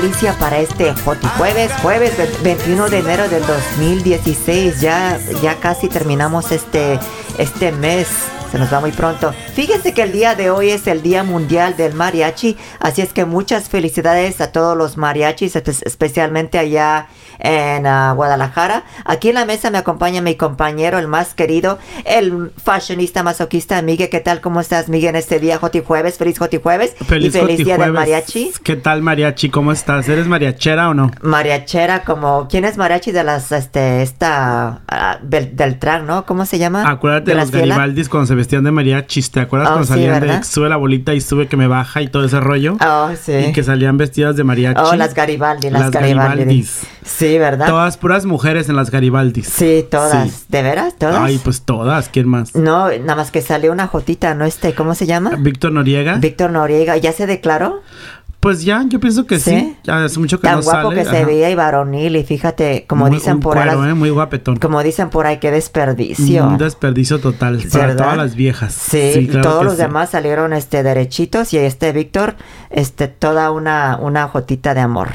Felicia para este Joti Jueves, jueves 21 de enero del 2016. Ya, ya casi terminamos este, este mes se nos va muy pronto. Fíjense que el día de hoy es el Día Mundial del Mariachi, así es que muchas felicidades a todos los mariachis, especialmente allá en uh, Guadalajara. Aquí en la mesa me acompaña mi compañero, el más querido, el fashionista masoquista, Miguel. ¿Qué tal? ¿Cómo estás, Miguel, en este día, Joti Jueves? Feliz Joti Jueves. Feliz y feliz Día del Mariachi. ¿Qué tal, Mariachi? ¿Cómo estás? ¿Eres mariachera o no? Mariachera, como, ¿quién es mariachi de las, este, esta, uh, del, del ¿no? ¿Cómo se llama? Acuérdate de, los Garibaldis cuando se vestían de mariachis, ¿te acuerdas oh, cuando salían de sube la bolita y sube que me baja y todo ese rollo? Oh, sí. Y que salían vestidas de mariachi. Oh, las Garibaldi, las, Garibaldis. Sí, ¿verdad? Todas puras mujeres en las Garibaldis. Sí, todas. ¿De veras? ¿Todas? Ay, pues todas. ¿Quién más? No, nada más que salió una jotita, ¿no? Este, ¿cómo se llama? Víctor Noriega. Víctor Noriega. ¿Ya se declaró? Pues ya, yo pienso que sí. Hace mucho que Tan no guapo que se veía y varonil y fíjate, como dicen por ahí. ¿eh? Muy guapetón. Como dicen por ahí, qué desperdicio. Un desperdicio total para todas las viejas. Sí, todos los demás salieron este derechitos y este Víctor, este, toda una, una jotita de amor.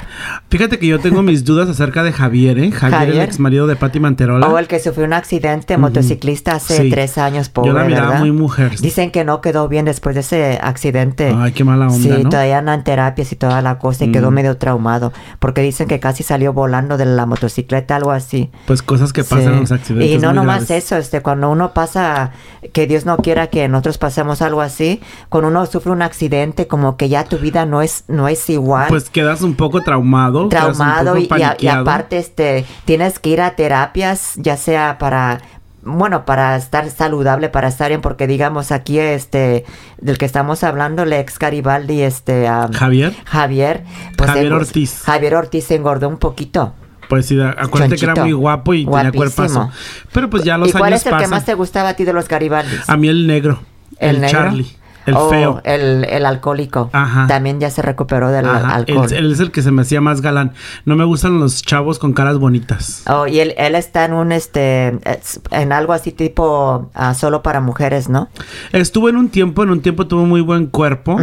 Fíjate que yo tengo mis dudas acerca de Javier, ¿eh? Javier, el ex marido de Patti Manterola. O el que sufrió un accidente motociclista hace tres años, pobre, Yo la miraba muy mujer. Dicen que no quedó bien después de ese accidente. Ay, qué mala onda, Sí, ¿no? todavía andan en terapias y toda la cosa y quedó mm. medio traumado porque dicen que casi salió volando de la motocicleta, algo así. Pues cosas que pasan en los accidentes. Y no nomás eso, este, cuando uno pasa, que Dios no quiera que nosotros pasemos algo así, cuando uno sufre un accidente, como que ya tu vida no es, no es igual. Pues quedas un poco traumado. Traumado y, y, aparte, este, tienes que ir a terapias, ya sea para bueno, para estar saludable, para estar bien, porque digamos aquí este del que estamos hablando, el ex Garibaldi, este Javier. Javier, pues Javier Ortiz. Javier Ortiz se engordó un poquito. Pues sí, acuérdate que era muy guapo y tenía cuerpazo. Pero pues ya los ¿Y cuál es el que más te gustaba a ti de los Garibaldis? A mí el negro. El, negro? Charlie. El oh, feo. El, el alcohólico. Ajá. También ya se recuperó del alcohol. Él, es el que se me hacía más galán. No me gustan los chavos con caras bonitas. Oh, y él, él está en un, este, en algo así tipo uh, solo para mujeres, ¿no? Estuvo en un tiempo, en un tiempo tuvo muy buen cuerpo.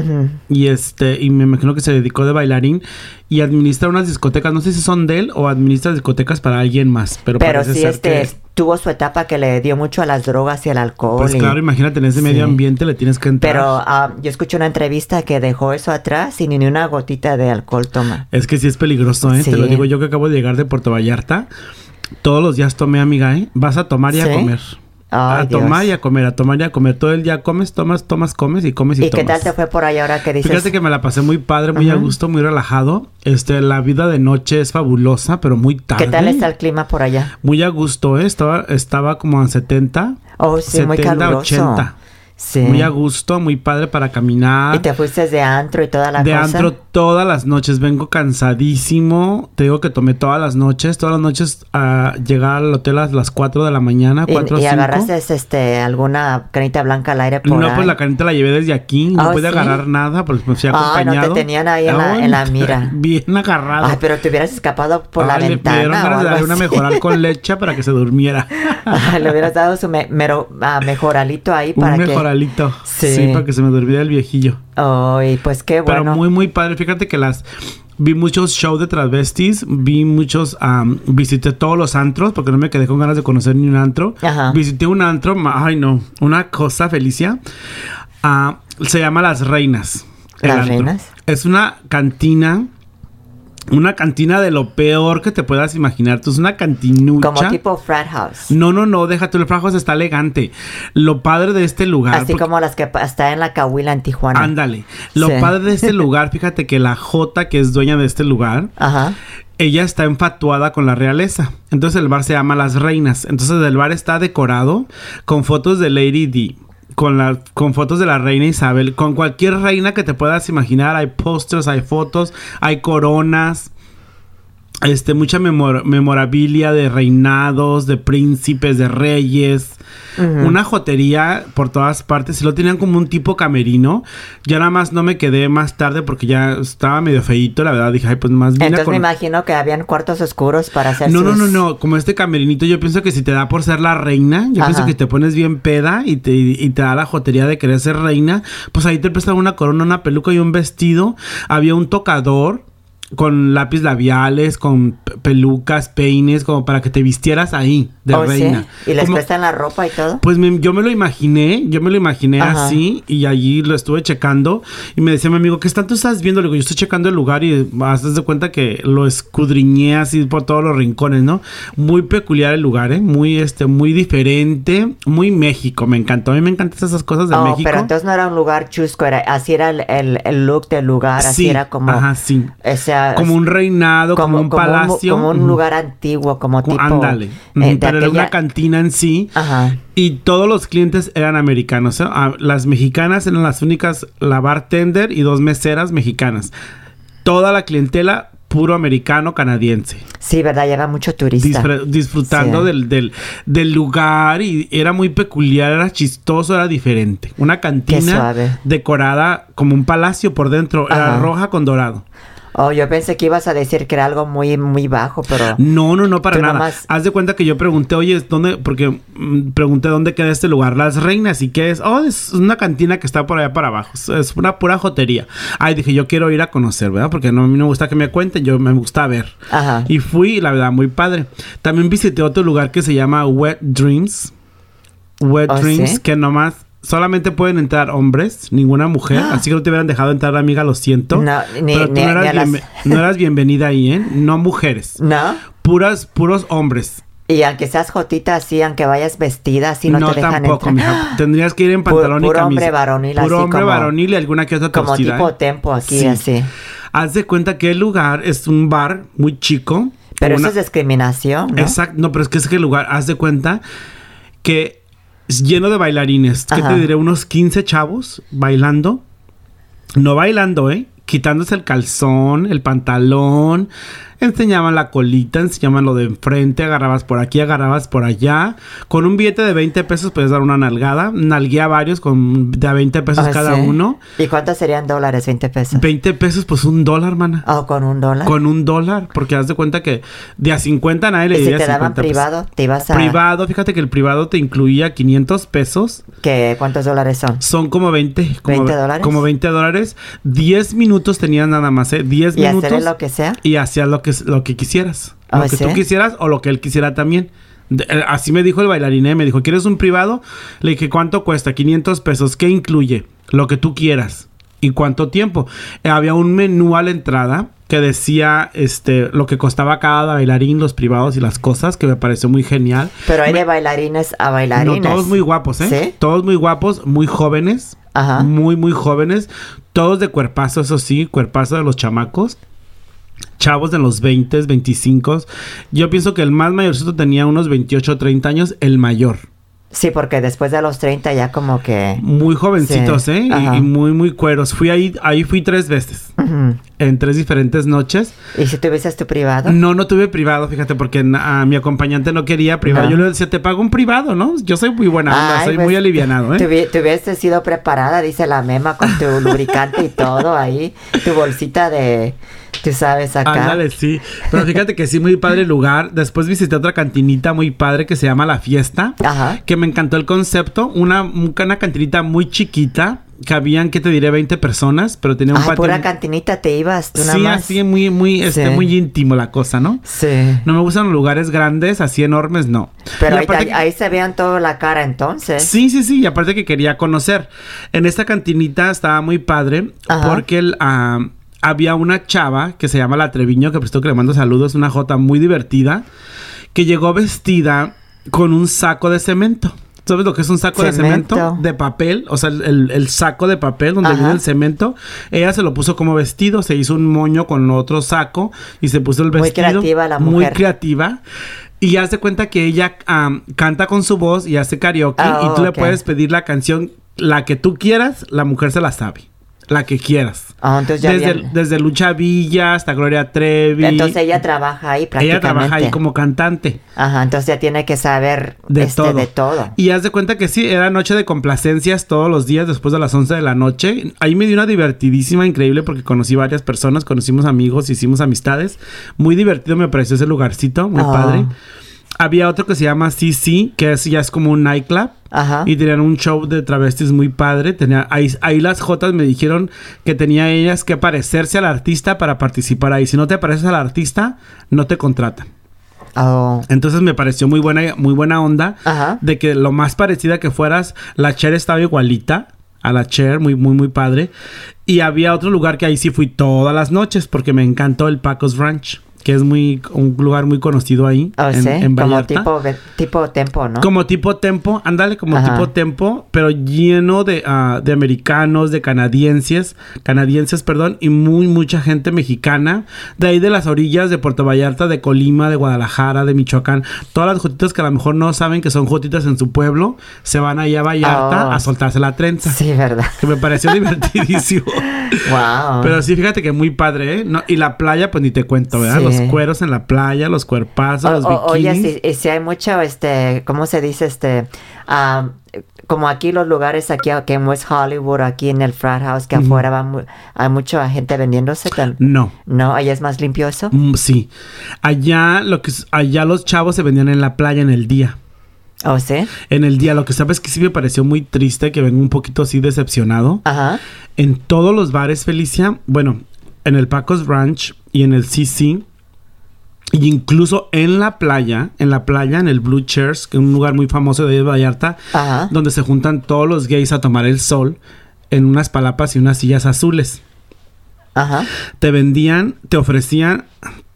Y este, y me imagino que se dedicó de bailarín y administra unas discotecas. No sé si son de él o administra discotecas para alguien más. Pero, pero sí, este, tuvo su etapa que le dio mucho a las drogas y al alcohol. Pues claro, imagínate, en ese medio ambiente le tienes que entrar. Pero uh, yo escuché una entrevista que dejó eso atrás y ni una gotita de alcohol toma. Es que sí es peligroso, ¿eh? Te lo digo yo que acabo de llegar de Puerto Vallarta. Todos los días tomé, amiga, ¿eh? Vas a tomar y a comer a tomar y a comer, a tomar y a comer. Todo el día comes, tomas, tomas, comes y comes y, ¿Y qué tal te fue por ahí ahora que dices? Fíjate que me la pasé muy padre, muy a gusto, muy relajado. Este, la vida de noche es fabulosa, pero muy tarde. ¿Qué tal está el clima por allá? Muy a gusto, ¿eh? Estaba, estaba como a 70. Oh, sí, 70, muy caluroso. 80. Sí. Muy a gusto, muy padre para caminar. Y te fuiste de antro y toda la de cosa. De antro todas las noches. Vengo cansadísimo. Te digo que tomé todas las noches. Todas las noches a llegar al hotel a las 4 de la mañana. 4 ¿Y, y agarraste este, alguna canita blanca al aire por No, ahí? pues la canita la llevé desde aquí. No oh, pude ¿sí? agarrar nada porque me fui acompañado. Ah, no te tenían ahí en, la, en la, mira. Bien agarrado. Ay, pero te hubieras escapado por Ay, la le ventana. Le dieron ganas de darle una mejoral con leche para que se durmiera. Ay, le hubieras dado su me, mero, uh, mejoralito ahí para Un que... mejoralito. Sí. sí. para que se me durmiera el viejillo. Ay, pues qué bueno. Pero muy, muy padre. Fíjate que las... Vi muchos shows de travestis, vi muchos, um, visité todos los antros, porque no me quedé con ganas de conocer ni un antro. Ajá. Visité un antro, ay no, una cosa, Felicia. Uh, se llama Las Reinas. ¿Las Reinas? Es una cantina una cantina de lo peor que te puedas imaginar. Tú es una cantinucha. Como tipo frat house. No, no, no, déjate, el frat house está elegante. Lo padre de este lugar. Así porque... como las que está en la Cahuila en Tijuana. Ándale. Lo sí. padre de este lugar, fíjate que la J, que es dueña de este lugar, Ajá. ella está enfatuada con la realeza. Entonces el bar se llama Las Reinas. Entonces el bar está decorado con fotos de Lady D con, la, con fotos de la reina Isabel, con cualquier reina que te puedas imaginar, hay pósters, hay fotos, hay coronas. Este, mucha memorabilia de reinados, de príncipes, de reyes. Una jotería por todas partes. Y lo tenían como un tipo camerino. Ya nada más no me quedé más tarde porque ya estaba medio feíto, la verdad. Dije, ay, pues más bien. Entonces me imagino que habían cuartos oscuros para hacer No, no, no, no. Como este camerinito, yo pienso que si te da por ser la reina, yo pienso que te pones bien peda y te, y te da la jotería de querer ser reina, pues ahí te prestan una corona, una peluca y un vestido. Había un tocador con lápiz labiales, con pelucas, peines, como para que te vistieras ahí de oh, reina. ¿Y les prestan la ropa y todo? Pues yo me lo imaginé, yo me lo imaginé así y allí lo estuve checando y me decía mi amigo, ¿qué tanto estás viendo? Le digo, yo estoy checando el lugar y haces de cuenta que lo escudriñé así por todos los rincones, ¿no? Muy peculiar el lugar, ¿eh? Muy, este, muy diferente, muy México, me encantó. A mí me encantan esas cosas de oh, México. pero entonces no era un lugar chusco, era, así era el, look del lugar, así era como... Ajá, sí como un reinado, como, un palacio. como un lugar antiguo, como tipo. Ándale. Eh, pero era una cantina en sí. Ajá. Y todos los clientes eran americanos. ¿eh? Ah, las mexicanas eran las únicas, la bartender y dos meseras mexicanas. Toda la clientela puro americano canadiense. Sí, ¿verdad? Lleva mucho turista. disfrutando del, del, del, lugar y era muy peculiar, era chistoso, era diferente. Una cantina decorada como un palacio por dentro, era roja con dorado. Oh, yo pensé que ibas a decir que era algo muy, muy bajo, pero... No, no, no, para nada. Haz de cuenta que yo pregunté, oye, ¿dónde? Porque mm, pregunté dónde queda este lugar. Las Reinas, ¿y qué es? Oh, es una cantina que está por allá para abajo. Es una pura jotería. Ay, dije, yo quiero ir a conocer, ¿verdad? Porque no, a mí no me gusta que me cuenten, yo me gusta ver. Ajá. Y fui, la verdad, muy padre. También visité otro lugar que se llama Wet Dreams. Wet oh, Dreams, que nomás solamente pueden entrar hombres, ninguna mujer. Ah. Así que no te hubieran dejado entrar, amiga, lo siento. No, ni, pero tú no, eras bienvenida ahí, ¿eh? No mujeres. No. Puras, puros hombres. Y aunque seas jotita así, aunque vayas vestida así, no, te dejan tampoco, Mija. Tendrías que ir en pantalón y camisa. Puro hombre varonil Puro hombre varonil y alguna que otra Como tipo ¿eh? tempo aquí, así. Haz de cuenta que el lugar es un bar muy chico. Pero eso es discriminación, ¿no? Exacto. No, pero es que es que el lugar, haz de cuenta que lleno de bailarines. ¿Qué te diré? Unos 15 chavos bailando. No bailando, ¿eh? Quitándose el calzón, el pantalón, enseñaban la colita, enseñaban lo de enfrente, agarrabas por aquí, agarrabas por allá. Con un billete de 20 pesos puedes dar una nalgada. Nalgué a varios con de a 20 pesos ah, cada uno. ¿Y cuántos serían dólares, 20 pesos? 20 pesos, pues un dólar, mana. ¿O con un dólar? Con un dólar, porque haz de cuenta que de a 50 nadie le ¿Y si te daban privado, te ibas a... Privado, fíjate que el privado te incluía 500 pesos. ¿Qué? ¿Cuántos dólares son? Son como 20. Como, ¿20 dólares? Como 20 dólares. 10 minutos tenías nada más, ¿eh? 10 minutos. ¿Y lo que sea? Y hacías lo que, lo que quisieras. Lo que tú quisieras o lo que él quisiera también. Eh, así me dijo el bailarín, ¿eh? me dijo, ¿quieres un privado? Le dije, ¿cuánto cuesta? 500 pesos. ¿Qué incluye? Lo que tú quieras. ¿Y cuánto tiempo? Eh, había un menú a la entrada que decía este lo que costaba cada bailarín, los privados y las cosas, que me pareció muy genial. Pero hay de bailarines a bailarines. todos muy guapos, ¿eh? Todos muy guapos, muy jóvenes. Ajá. Muy, muy jóvenes. Todos de cuerpazo, eso sí, cuerpazo de los chamacos chavos de los 20, 25. Yo pienso que el más mayorcito tenía unos 28 o 30 años, el mayor. Sí, porque después de los 30 ya como que... Muy jovencitos, ¿eh? Y, muy, muy cueros. Fui ahí, ahí fui tres veces. En tres diferentes noches. ¿Y si tuviste tu privado? No, no tuve privado, fíjate, porque a mi acompañante no quería privado. Yo le decía, te pago un privado, ¿no? Yo soy muy buena onda, soy muy pues, alivianado, ¿eh? Te, hubiese sido preparada, dice la mema, con tu lubricante y todo ahí. Tu bolsita de Sabes acá. Ándale, sí. Pero fíjate que sí, muy padre el lugar. Después visité otra cantinita muy padre que se llama La Fiesta. Ajá. Que me encantó el concepto. Una, una cantinita muy chiquita. Cabían, ¿qué te diré? 20 personas, pero tenía un Ay, pura cantinita te ibas, tú Sí, así muy, muy, este, muy íntimo la cosa, ¿no? Sí. No me gustan los lugares grandes, así enormes, no. Pero ahí, se vean toda la cara entonces. Sí, sí, sí, y aparte que quería conocer. En esta cantinita estaba muy padre porque el... Ah, había una chava que se llama La Treviño, que prestó que le mando saludos, una jota muy divertida, que llegó vestida con un saco de cemento. ¿Sabes lo que es un saco de cemento? De papel, o sea, el, saco de papel donde viene el cemento. Ella se lo puso como vestido, se hizo un moño con otro saco y se puso el vestido. Muy creativa la mujer. Muy creativa. Y hace cuenta que ella canta con su voz y hace karaoke y tú le puedes pedir la canción, la que tú quieras, la mujer se la sabe. La que quieras. Ah, entonces ya desde, habían- desde Lucha Villa hasta Gloria Trevi. Entonces ella trabaja ahí prácticamente. Ella trabaja ahí como cantante. Ajá, entonces ya tiene que saber De este, todo. de todo. Y haz de cuenta que sí, era noche de complacencias todos los días después de las 11 de la noche. Ahí me dio una divertidísima, increíble, porque conocí varias personas, conocimos amigos, hicimos amistades. Muy divertido me pareció ese lugarcito, muy Ah. padre. Había otro que se llama CC, que es, ya es como un nightclub. Ajá. Y tenían un show de travestis muy padre. Tenía, ahí, ahí las Jotas me dijeron que tenía ellas que parecerse al artista para participar ahí. Si no te pareces al artista, no te contratan. Oh. Entonces me pareció muy buena, muy buena onda Ajá. de que lo más parecida que fueras, la Cher estaba igualita a la Cher, muy, muy, muy padre. Y había otro lugar que ahí sí fui todas las noches porque me encantó el Pacos Ranch, que es muy un lugar muy conocido ahí Oh, en, sí, en como tipo, tipo tempo, ¿no? Como tipo tempo, ándale, como Ajá. tipo tempo, pero lleno de, ah, de americanos, de canadienses, canadienses, perdón, y muy mucha gente mexicana, de ahí de las orillas de Puerto Vallarta, de Colima, de Guadalajara, de Michoacán, todas las jotitas que a lo mejor no saben que son jotitas en su pueblo, se van allá a Vallarta Oh. a soltarse la trenza. Sí, ¿verdad? Que me pareció divertidísimo. Wow. Pero sí, fíjate que muy padre, ¿eh? No, y la playa, pues ni te cuento, ¿verdad? Sí. Los cueros en la playa, los cuerpazos, los O- o- oye, bikinis. si, y si hay mucho, este, ¿cómo se dice? Este, como aquí los lugares aquí, aquí en West Hollywood, aquí en el frat house, que afuera va mu- hay mucha gente vendiéndose. tam- No. No, allá es más limpio eso. Mm, sí. Allá lo que allá los chavos se vendían en la playa en el día. ¿Oh, sí? En el día, lo que sabes que sí me pareció muy triste, que vengo un poquito así decepcionado. Ajá. En todos los bares, Felicia, bueno, en el Pacos Ranch y en el CC, y incluso en la playa, en la playa, en el Blue Chairs, que es un lugar muy famoso de Vallarta, Ajá. donde se juntan todos los gays a tomar el sol en unas palapas y unas sillas azules. Ajá. te vendían, te ofrecían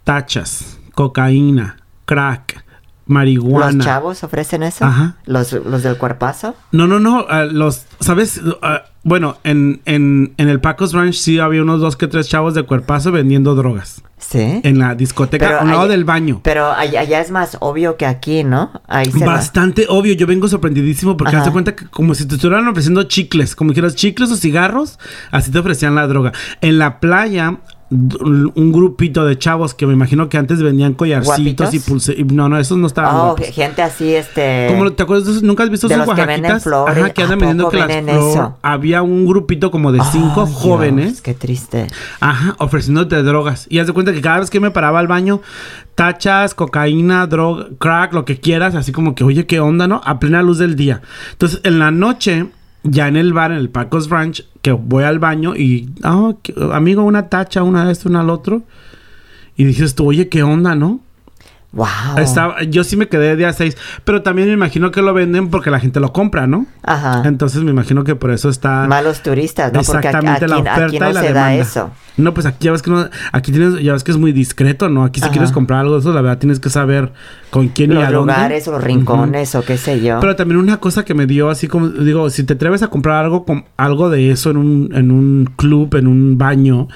tachas, cocaína, crack, marihuana. ¿Los chavos ofrecen eso? Ajá. ¿Los, los del cuerpazo? No, no, no, ah, los, ¿sabes? Ah, bueno, en, en, en el Pacos Ranch sí había unos dos que tres chavos de cuerpazo vendiendo drogas. Sí. En la discoteca, Pero a un lado del baño. Pero allá, allá es más obvio que aquí, ¿no? Ahí se va. Bastante obvio, yo vengo sorprendidísimo porque Ajá. haz de cuenta que como si te estuvieran ofreciendo chicles, como dijeras chicles o cigarros, así te ofrecían la droga. En la playa, un grupito de chavos que me imagino que antes vendían collarcitos ¿Guapitos? y pulseras. No, no, esos no estaban Oh, guapos. gente así, este... Como te acuerdas, nunca has visto de esos los que venden flores. Ajá, que ¿A andan vendiendo que las flor-? Había un grupito como de cinco jóvenes. Dios, qué triste. Ajá, ofreciéndote drogas. Y haz de cuenta que cada vez que me paraba al baño, tachas, cocaína, droga, crack, lo que quieras, así como que, oye, ¿qué onda, no? A plena luz del día. Entonces, en la noche, ya en el bar, en el Pacos Ranch, que voy al baño y, ah, que- amigo, una tacha, una de esto, una al otro. Y dices tú, oye, ¿qué onda, no? Wow. Estaba, yo sí me quedé día 6, pero también me imagino que lo venden porque la gente lo compra, ¿no? Ajá. Entonces me imagino que por eso está Malos turistas, ¿no? Porque aquí, exactamente la aquí- oferta aquí no y la se demanda. da eso. No, pues aquí ya ves que no, aquí tienes, ya ves que es muy discreto, ¿no? Aquí si Ajá. quieres comprar algo de eso, la verdad tienes que saber con quién y Los a dónde. lugares o rincones o qué sé yo. Pero también una cosa que me dio así como, digo, si te atreves a comprar algo algo de eso en un, en un club, en un baño,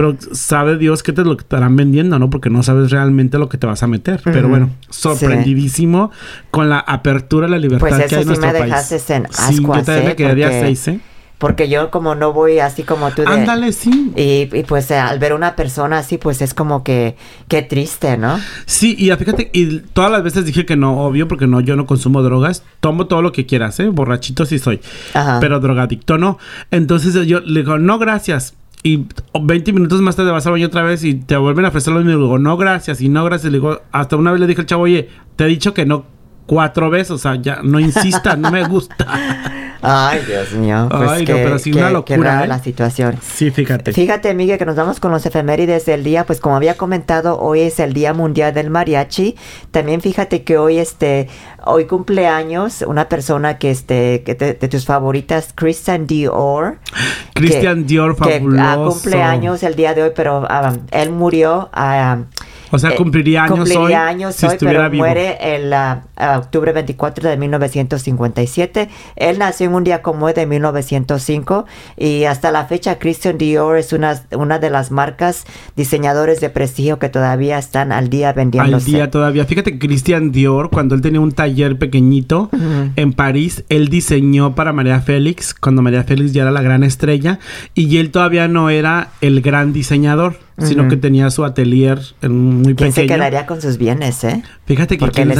pero sabe Dios que te lo estarán vendiendo, ¿no? Porque no sabes realmente lo que te vas a meter. Pero bueno, sorprendidísimo con la apertura y la libertad Pues que hay en sí me nuestro dejaste país. en sí, yo ascuas, también ¿eh? me quedaría Porque- seis, ¿eh? Porque yo como no voy así como tú de... Ándale, sí. Y, y pues eh, al ver una persona así, pues es como que... Qué triste, ¿no? Sí, y fíjate, y todas las veces dije que no, obvio, porque no, yo no consumo drogas. Tomo todo lo que quieras, ¿eh? Borrachito sí soy. Ajá. Pero drogadicto no. Entonces yo le digo, no, gracias. Y 20 minutos más tarde vas al baño otra vez y te vuelven a ofrecer lo mismo. Y digo, no, gracias. Y no, gracias. Le digo, hasta una vez le dije al chavo, oye, te he dicho que no cuatro veces. O sea, ya no insistas, no me gusta. Ay, Dios mío. Pues Ay, no, qué, pero sí, qué- una qué locura, rara ¿eh? la situación. Sí, fíjate. Fíjate, Miguel, que nos vamos con los efemérides del día. Pues como había comentado, hoy es el Día Mundial del Mariachi. También fíjate que hoy, este, hoy cumpleaños una persona que, este, que de, de tus favoritas, Christian Dior. Christian Dior, que ah, fabuloso. cumpleaños el día de hoy, pero ah, él murió ah, O sea, cumpliría años cumpliría hoy. años si hoy, pero vivo. muere el ah, octubre 24 de 1957. Él nació en un día como hoy de 1905 y hasta la fecha Christian Dior es una, una de las marcas diseñadores de prestigio que todavía están al día vendiéndose. Al día todavía. Fíjate que Christian Dior, cuando él tenía un taller pequeñito en París, él diseñó para María Félix, cuando María Félix ya era la gran estrella, y él todavía no era el gran diseñador, sino que tenía su atelier en muy ¿Quién se pequeño. quedaría con sus bienes, eh? Fíjate que Porque les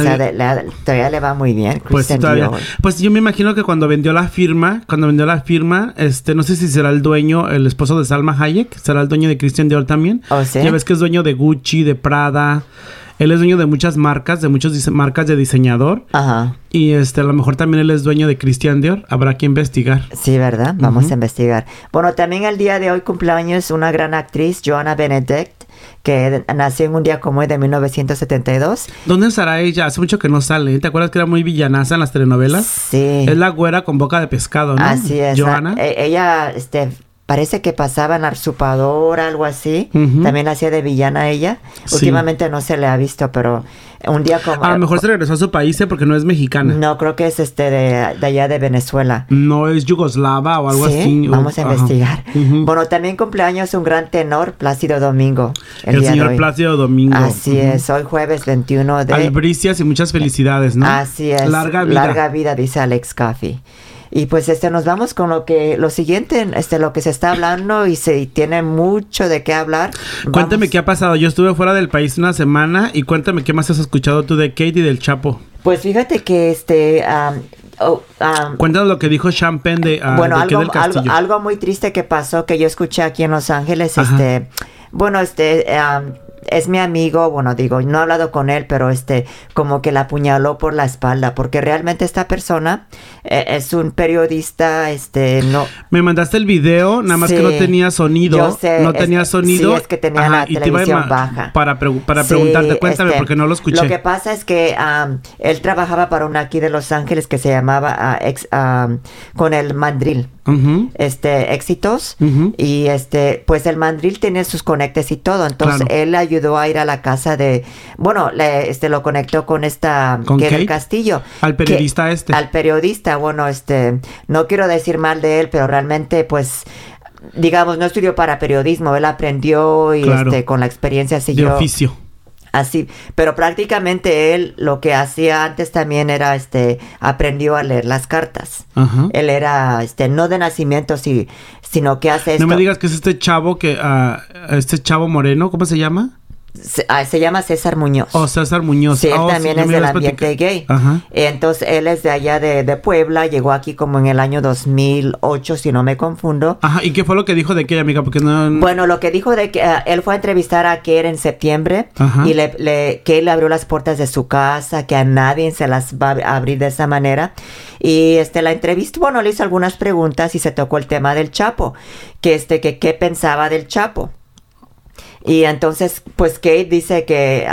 todavía le va muy bien. Pues todavía. Pues yo me imagino que cuando vendió la firma, cuando vendió la firma, este, no sé si será el dueño, el esposo de Salma Hayek, será el dueño de Christian Dior también. ¿Oh, sí? Ya ves que es dueño de Gucci, de Prada. Él es dueño de muchas marcas, de muchas marcas de diseñador. Ajá. Y este, a lo mejor también él es dueño de Christian Dior. Habrá que investigar. Sí, ¿verdad? Vamos a investigar. Bueno, también el día de hoy cumpleaños una gran actriz, Joanna Benedict, que nació en un día como hoy de 1972. ¿Dónde estará ella? Hace mucho que no sale. ¿Te acuerdas que era muy villanaza en las telenovelas? Sí. Es la güera con boca de pescado, ¿no? Así es. Joana. E- ella, este, parece que pasaba en la usurpadora, algo así. Ujú. También hacía de villana ella. Sí. Últimamente no se le ha visto, pero un día como... a lo mejor se regresó a su país ¿eh? porque no es mexicana. No, creo que es este de, de allá de Venezuela. No es yugoslava o algo Sí, así. vamos a investigar. Ujú. Bueno, también cumpleaños un gran tenor, Plácido Domingo. El, de señor hoy. Plácido Domingo. Así Ujú. es, hoy jueves 21 de... Albricias y muchas felicidades, ¿no? Así es. Larga vida. Larga vida, dice Alex Coffey. Y pues este nos vamos con lo que lo siguiente, este lo que se está hablando y se y tiene mucho de qué hablar. Cuéntame Vamos- qué ha pasado. Yo estuve fuera del país una semana y cuéntame qué más has escuchado tú de Kate y del Chapo. Pues fíjate que este am, oh, am, Cuéntanos lo que dijo Champagne de, ah, bueno, de algo, del algo, algo muy triste que pasó que yo escuché aquí en Los Ángeles, Ajá. este, bueno, este, am, es mi amigo, bueno, digo, no he hablado con él, pero este, como que la apuñaló por la espalda, porque realmente esta persona eh, es un periodista, este, no, Me mandaste el video, nada más que no tenía sonido. yo sé, no es- tenía sonido. sí, es que tenía la y televisión baja. Para, pregu- para Sí, preguntarte, cuéntame, este, porque no lo escuché. Lo que pasa es que am, él trabajaba para una aquí de Los Ángeles que se llamaba ah, ex- con el mandril. Este, éxitos y este, pues el mandril tiene sus conectes y todo, entonces Claro. él ayudó a ir a la casa de, bueno, le, este, lo conectó con esta, ¿Con que era el Kate? Castillo. Al que- periodista este. Al periodista, bueno, este, no quiero decir mal de él, pero realmente, pues, digamos, no estudió para periodismo, él aprendió y Claro. este, con la experiencia de siguió. oficio. Así, pero prácticamente él lo que hacía antes también era, este, aprendió a leer las cartas. Ajá. Él era, este, no de nacimiento, sí, sino que hace esto. No me digas que es este chavo que, ah, este chavo moreno, ¿cómo se llama? Se, ah, se llama César Muñoz. O César Muñoz. Sí, él Oh, también es del ambiente platicado. gay. Ajá. Entonces, él es de allá de, de Puebla, llegó aquí como en el año 2008, si no me confundo. Ajá, ¿y qué fue lo que dijo de aquella amiga? Porque no... Bueno, lo que dijo de que ah, él fue a entrevistar a Kerr en septiembre Ajá. y le, le, que él abrió las puertas de su casa, que a nadie se las va a abrir de esa manera. Y este la entrevista, bueno, le hizo algunas preguntas y se tocó el tema del Chapo, que este que qué pensaba del Chapo. Y entonces, pues Kate dice que,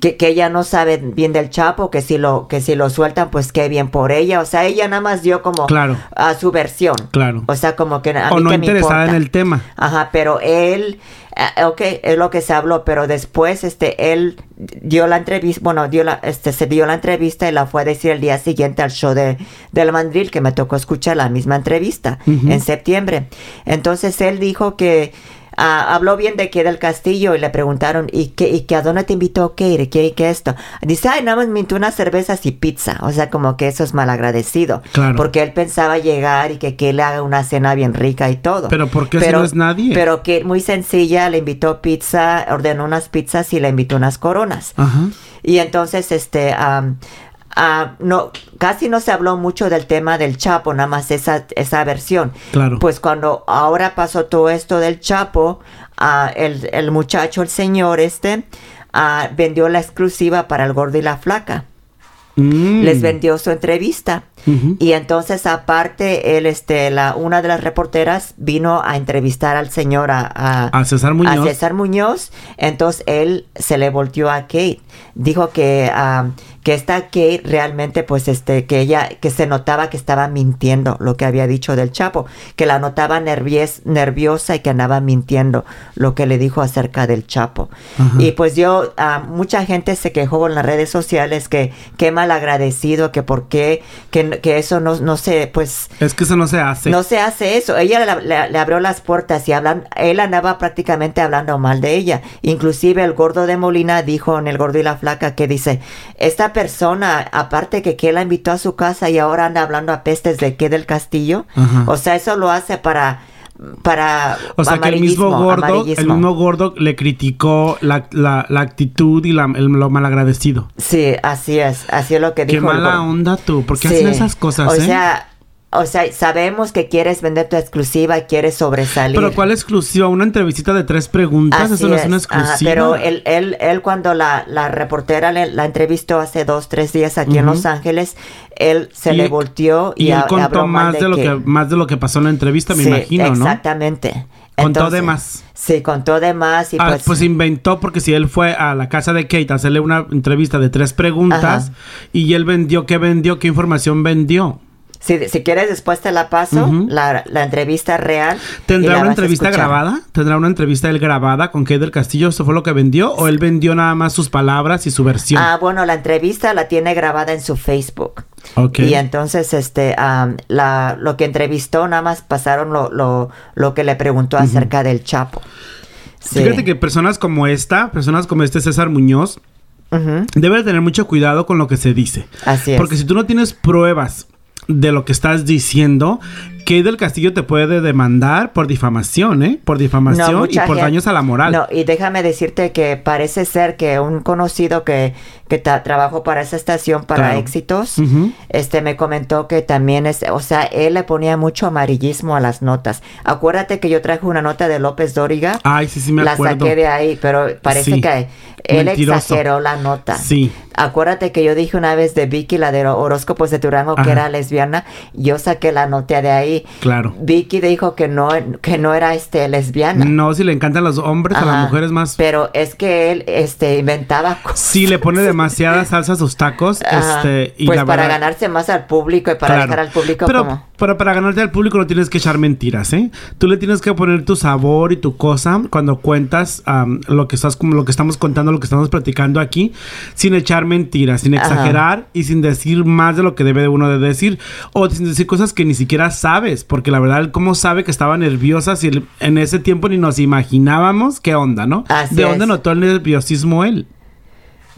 que, que ella no sabe bien del Chapo, que si lo, que si lo sueltan, pues qué bien por ella. O sea, ella nada más dio como Claro. a su versión. Claro. O sea, como que a o mí no me interesada en el tema. Ajá, pero él, eh, ok, es lo que se habló, pero después, este, él dio la entrevista, bueno, dio la, este, se dio la entrevista y la fue a decir el día siguiente al show de, del Mandril, que me tocó escuchar la misma entrevista en septiembre. Entonces él dijo que ah, habló bien de que del castillo y le preguntaron, ¿y qué, y que a dónde te invitó Kate? ¿Qué, qué esto? Dice, ay, nada más me invitó unas cervezas y pizza. O sea, como que eso es malagradecido. Claro. Porque él pensaba llegar y que, que le haga una cena bien rica y todo. Pero ¿por qué si no es nadie? Pero que muy sencilla, le invitó pizza, ordenó unas pizzas y le invitó unas coronas. Ajá. Y entonces, este, am, ah, no, casi no se habló mucho del tema del Chapo, nada más esa, esa versión. Claro. Pues cuando ahora pasó todo esto del Chapo, ah, el, el muchacho, el señor este, ah, vendió la exclusiva para el gordo y la flaca. Mm. Les vendió su entrevista. Y entonces aparte, él, este, la, una de las reporteras vino a entrevistar al señor, a, a, César Muñoz. A César Muñoz. Entonces él se le volteó a Kate. Dijo que... Que esta Kate realmente pues este que ella que se notaba que estaba mintiendo lo que había dicho del Chapo, que la notaba nerviosa y que andaba mintiendo lo que le dijo acerca del Chapo. Y pues yo uh, mucha gente se quejó en las redes sociales que qué mal agradecido, que por qué que, que eso no no se pues Es que eso no se hace. No se hace eso. Ella le, abrió las puertas y hablan él andaba prácticamente hablando mal de ella. Inclusive el gordo de Molina dijo en el gordo y la flaca que dice, "Esta persona, aparte que que la invitó a su casa y ahora anda hablando a pestes de qué del castillo, o sea, eso lo hace para para o sea que el mismo gordo el mismo gordo le criticó la, la, la actitud y la, el, lo malagradecido. Sí así es así es lo que dijo qué mala onda tú ¿por qué hacen esas cosas o eh? sea o sea, sabemos que quieres vender tu exclusiva, quieres sobresalir. Pero ¿cuál exclusiva? ¿Una entrevista de tres preguntas? Eso no es una exclusiva. pero él, él, él cuando la, la reportera la entrevistó hace dos, tres días aquí en Los Ángeles, él se le volteó y, y él contó más de, lo que, más de lo que pasó en la entrevista, me imagino, ¿no? Exactamente. Contó de más. Sí, contó de más y ah, pues... pues inventó porque si él fue a la casa de Kate a hacerle una entrevista de tres preguntas y él vendió, ¿qué vendió? ¿Qué información vendió? Si, si quieres, después te la paso, la, la, entrevista real. ¿Tendrá una entrevista grabada? ¿Tendrá una entrevista él grabada con Kate del Castillo? ¿Eso fue lo que vendió? ¿O él vendió nada más sus palabras y su versión? Ah, bueno, la entrevista la tiene grabada en su Facebook. Ok. Y entonces, este, la, lo que entrevistó, nada más pasaron lo, lo, lo que le preguntó acerca del Chapo. Fíjate que personas como esta, personas como este César Muñoz, deben tener mucho cuidado con lo que se dice. Así es. Porque si tú no tienes pruebas de lo que estás diciendo, que del Castillo te puede demandar por difamación, ¿eh? Por difamación y por daños a la moral. No, y déjame decirte que parece ser que un conocido que, que trabajó para esa estación para éxitos, este me comentó que también es, o sea, él le ponía mucho amarillismo a las notas. Acuérdate que yo traje una nota de López Dóriga. Ay, sí, sí me acuerdo. La saqué de ahí, pero parece que él exageró la nota. Sí. Acuérdate que yo dije una vez de Vicky, la de horóscopos de Turango, que era lesbiana. Yo saqué la nota de ahí. Claro. Vicky dijo que no, que no era este lesbiana. No, si le encantan los hombres, a las mujeres más. Pero es que él este inventaba cosas. Sí, le pone demasiada salsa a sus tacos. Este, y pues para ganarse más al público y para dejar al público pero, como... pero para ganarte al público no tienes que echar mentiras, ¿eh? Tú le tienes que poner tu sabor y tu cosa cuando cuentas lo que estás como lo que estamos contando, lo que estamos platicando aquí, sin echar mentiras, sin exagerar y sin decir más de lo que debe uno de decir o sin decir cosas que ni siquiera sabes, porque la verdad, ¿cómo sabe que estaba nerviosa si en ese tiempo ni nos imaginábamos qué onda, ¿no? ¿De dónde notó el nerviosismo él?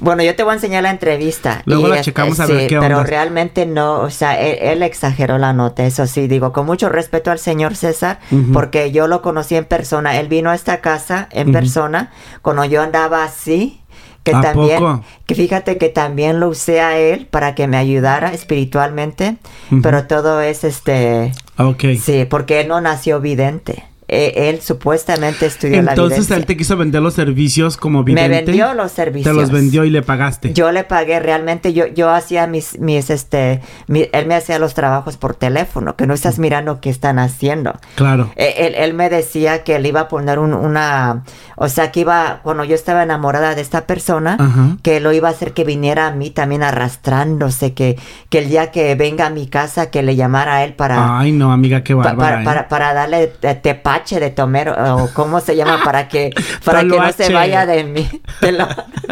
Bueno, yo te voy a enseñar la entrevista. Luego la checamos a ver qué onda. Pero realmente no, o sea, él, exageró la nota, eso sí, digo, con mucho respeto al señor César, porque yo lo conocí en persona. Él vino a esta casa en persona, cuando yo andaba así, que también, que fíjate que también lo usé a él para que me ayudara espiritualmente, pero todo es este... Sí, porque él no nació vidente. Eh, él supuestamente estudió Entonces, la Entonces él te quiso vender los servicios como vidente. Me vendió los servicios. Te los vendió y le pagaste. Yo le pagué realmente, yo, yo hacía mis, mis, este, él me hacía los trabajos por teléfono, que no estás mirando qué están haciendo. Claro. E, él, me decía que le iba a poner una, o sea, que iba, cuando yo estaba enamorada de esta persona, que lo iba a hacer que viniera a mí también arrastrándose, que, que el día que venga a mi casa, que le llamara a él para... Ay, no, amiga, qué bárbara. ¿eh? para, para, darle tepache de tomero o cómo se llama para que para que no se vaya de mí.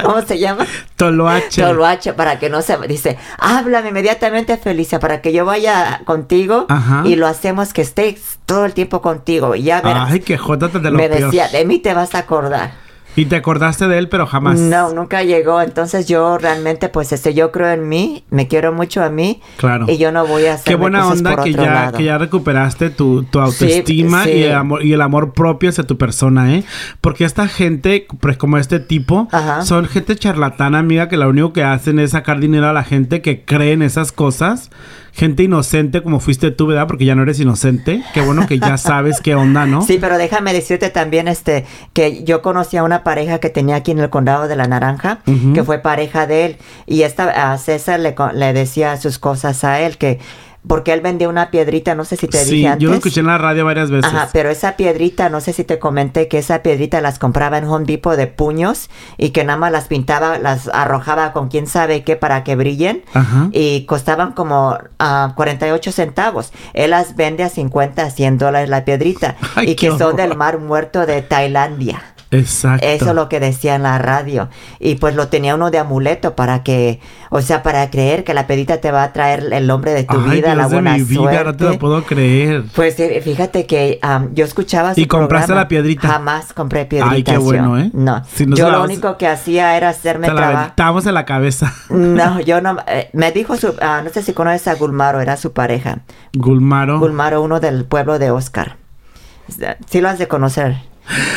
¿Cómo se llama? Toloache. Toloache para que no se dice, háblame inmediatamente Felicia para que yo vaya contigo y lo hacemos que estés todo el tiempo contigo y ya verás. Ay, qué jota te lo Me decía, de mí te vas a acordar. Y te acordaste de él, pero jamás. No, nunca llegó. Entonces yo realmente, pues, este, yo creo en mí, me quiero mucho a mí. Claro. Y yo no voy a hacer Qué buena onda que ya, que ya recuperaste tu, tu autoestima Y, el amor, y el amor propio hacia tu persona, ¿eh? Porque esta gente, pues como este tipo, son gente charlatana, amiga, que lo único que hacen es sacar dinero a la gente que cree en esas cosas gente inocente como fuiste tú, ¿verdad? Porque ya no eres inocente. Qué bueno que ya sabes qué onda, ¿no? Sí, pero déjame decirte también este que yo conocí a una pareja que tenía aquí en el condado de la Naranja, que fue pareja de él y esta a César le, le decía sus cosas a él que porque él vendía una piedrita, no sé si te dije antes. yo lo escuché en la radio varias veces. Ajá, pero esa piedrita, no sé si te comenté que esa piedrita las compraba en Home Depot de puños y que nada más las pintaba, las arrojaba con quién sabe qué para que brillen Ajá. y costaban como uh, ah, 48 centavos. Él las vende a 50, a 100 dólares la piedrita y que son del mar muerto de Tailandia. Exacto. Eso es lo que decía en la radio. Y pues lo tenía uno de amuleto para que, o sea, para creer que la pedita te va a traer el hombre de tu vida, la buena de mi vida, no te lo puedo creer. Pues eh, fíjate que yo escuchaba su ¿Y compraste la piedrita? Jamás compré piedrita. Ay, qué bueno, ¿eh? No. yo lo único que hacía era hacerme trabajo. Estábamos en la cabeza. No, yo no. Eh, me dijo su. Ah, no sé si conoces a Gulmaro, era su pareja. Gulmaro. Gulmaro, uno del pueblo de Oscar. Sí lo has de conocer.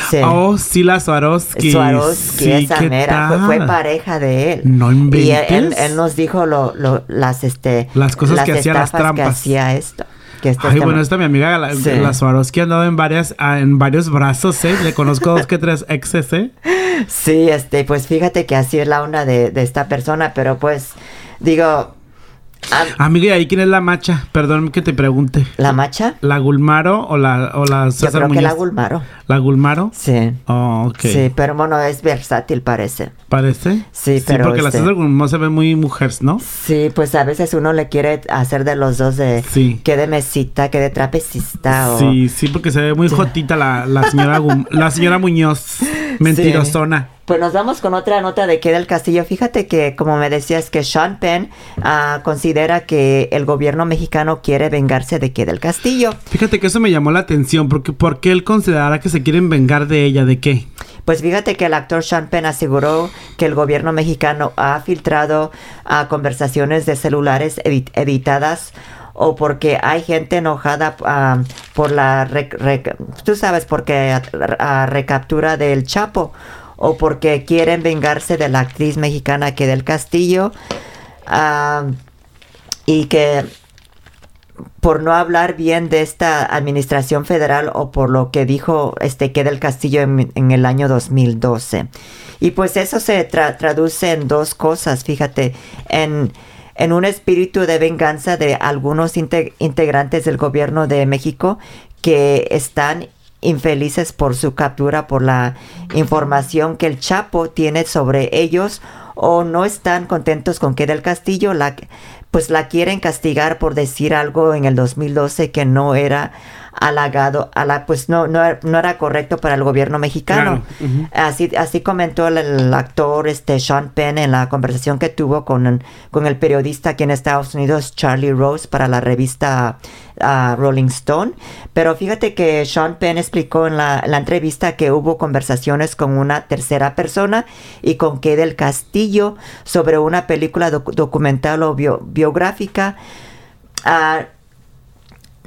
Sí. Oh, sí, la Swarovski. Swarovski, esa mera. Fue, pareja de él. No inventes. Y él, nos dijo lo, lo, las, este... Las cosas que hacía, las trampas. que hacía esto. Que este Ay, bueno, esta mi amiga, la, Swarovski ha andado en varias, ah, en varios brazos, ¿eh? Le conozco dos que tres exes, ¿eh? Sí, este, pues fíjate que así es la onda de, de esta persona, pero pues, digo, Amiga, ¿y ahí quién es la macha? Perdón que te pregunte. ¿La macha? ¿La Gulmaro o la, o la César Yo creo que la Gulmaro. ¿La Gulmaro? Sí. Oh, ok. Sí, pero bueno, es versátil, parece. ¿Parece? Sí, pero... Sí, porque la este César Gulmaro se ve muy mujer, ¿no? Sí, pues a veces uno le quiere hacer de los dos de... Sí. Que de mesita, que de trapecista o... Sí, sí, porque se ve muy jotita la, la señora, la señora Muñoz. Mentirosona. Pues nos vamos con otra nota de que del Castillo. Fíjate que, como me decías, que Sean Penn uh, considera que el gobierno mexicano quiere vengarse de que del Castillo. Fíjate que eso me llamó la atención, porque ¿por qué él considerará que se quieren vengar de ella? ¿De qué? Pues fíjate que el actor Sean Penn aseguró que el gobierno mexicano ha filtrado a conversaciones de celulares editadas o porque hay gente enojada por la, tú sabes, porque a, recaptura del Chapo o porque quieren vengarse de la actriz mexicana que del Castillo y que por no hablar bien de esta administración federal o por lo que dijo este que del Castillo en, el año 2012. Y pues eso se traduce en dos cosas, fíjate, en, en un espíritu de venganza de algunos integrantes del gobierno de México que están infelices por su captura, por la información que el Chapo tiene sobre ellos o no están contentos con que del Castillo la, pues la quieren castigar por decir algo en el 2012 que no era halagado, a la, pues no, no, era correcto para el gobierno mexicano. así, así comentó el, actor este Sean Penn en la conversación que tuvo con, con el periodista aquí en Estados Unidos, Charlie Rose, para la revista uh, Rolling Stone. Pero fíjate que Sean Penn explicó en la, entrevista que hubo conversaciones con una tercera persona y con que del Castillo sobre una película documental o biográfica. Uh,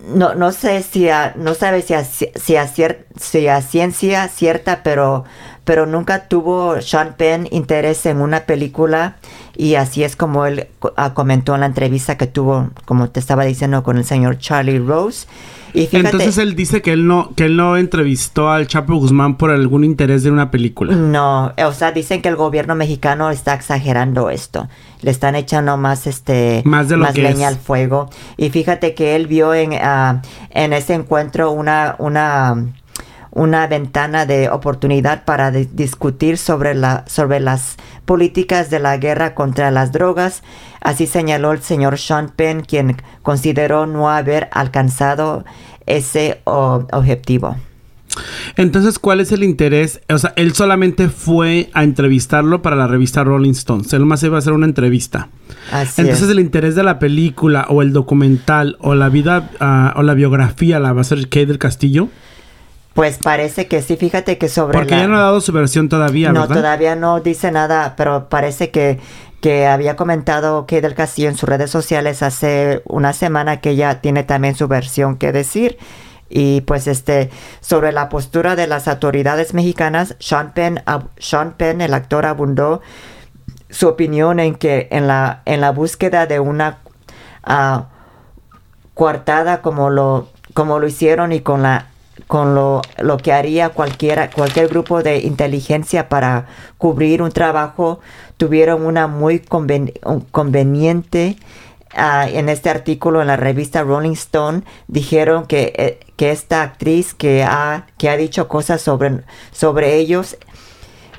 no, no sé si a, no sabe si a, si a, si a ciencia cierta, pero, pero nunca tuvo Sean Penn interés en una película y así es como él ah, comentó en la entrevista que tuvo, como te estaba diciendo, con el señor Charlie Rose. Entonces él dice que él no que él no entrevistó al Chapo Guzmán por algún interés de una película. No, o sea, dicen que el gobierno mexicano está exagerando esto. Le están echando más este más, de leña al fuego. Y fíjate que él vio en, uh, en ese encuentro una una una ventana de oportunidad para discutir sobre, la, sobre las políticas de la guerra contra las drogas. Así señaló el señor Sean Penn, quien consideró no haber alcanzado ese objetivo. Entonces, ¿cuál es el interés? O sea, él solamente fue a entrevistarlo para la revista Rolling Stones. Él más iba a hacer una entrevista. Así Entonces, el interés de la película o el documental o la vida uh, o la biografía la va a hacer Kate del Castillo. Pues parece que sí, fíjate que sobre Porque ya no ha dado su versión todavía, no, todavía no dice nada, pero parece que, que había comentado que del Castillo en sus redes sociales hace una semana que ya tiene también su versión que decir. Y pues este, sobre la postura de las autoridades mexicanas, Sean Penn, el actor, abundó su opinión en que en la, en la búsqueda de una... Uh, coartada como lo, como lo hicieron y con la con lo, lo que haría cualquiera, cualquier grupo de inteligencia para cubrir un trabajo, tuvieron una muy conveniente ah, en este artículo en la revista Rolling Stone dijeron que, eh, que esta actriz que ha, que ha dicho cosas sobre, sobre ellos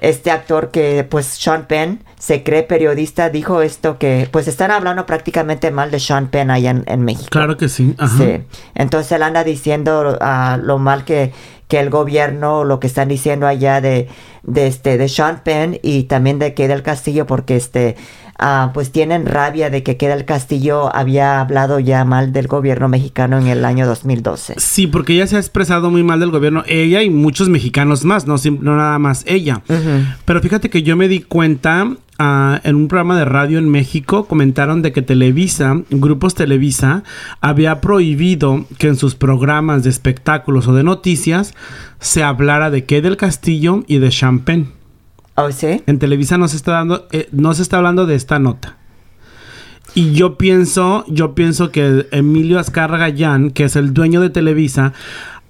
este actor que, pues, Sean Penn, se cree periodista, dijo esto que, pues, están hablando prácticamente mal de Sean Penn allá en, México. Claro que sí. Sí. Entonces él anda diciendo uh, lo mal que, que el gobierno, lo que están diciendo allá de, de este, de Sean Penn y también de que del Castillo, porque este, Ah, pues tienen rabia de que Queda el Castillo había hablado ya mal del gobierno mexicano en el año 2012. Sí, porque ella se ha expresado muy mal del gobierno, ella y muchos mexicanos más, no, no nada más ella. Pero fíjate que yo me di cuenta ah, en un programa de radio en México comentaron de que Televisa, grupos Televisa, había prohibido que en sus programas de espectáculos o de noticias se hablara de qué del Castillo y de Champagne. ¿Oh, sí? En Televisa no se está dando, eh, no se está hablando de esta nota. Y yo pienso, yo pienso que Emilio Azcárraga Gallán, que es el dueño de Televisa,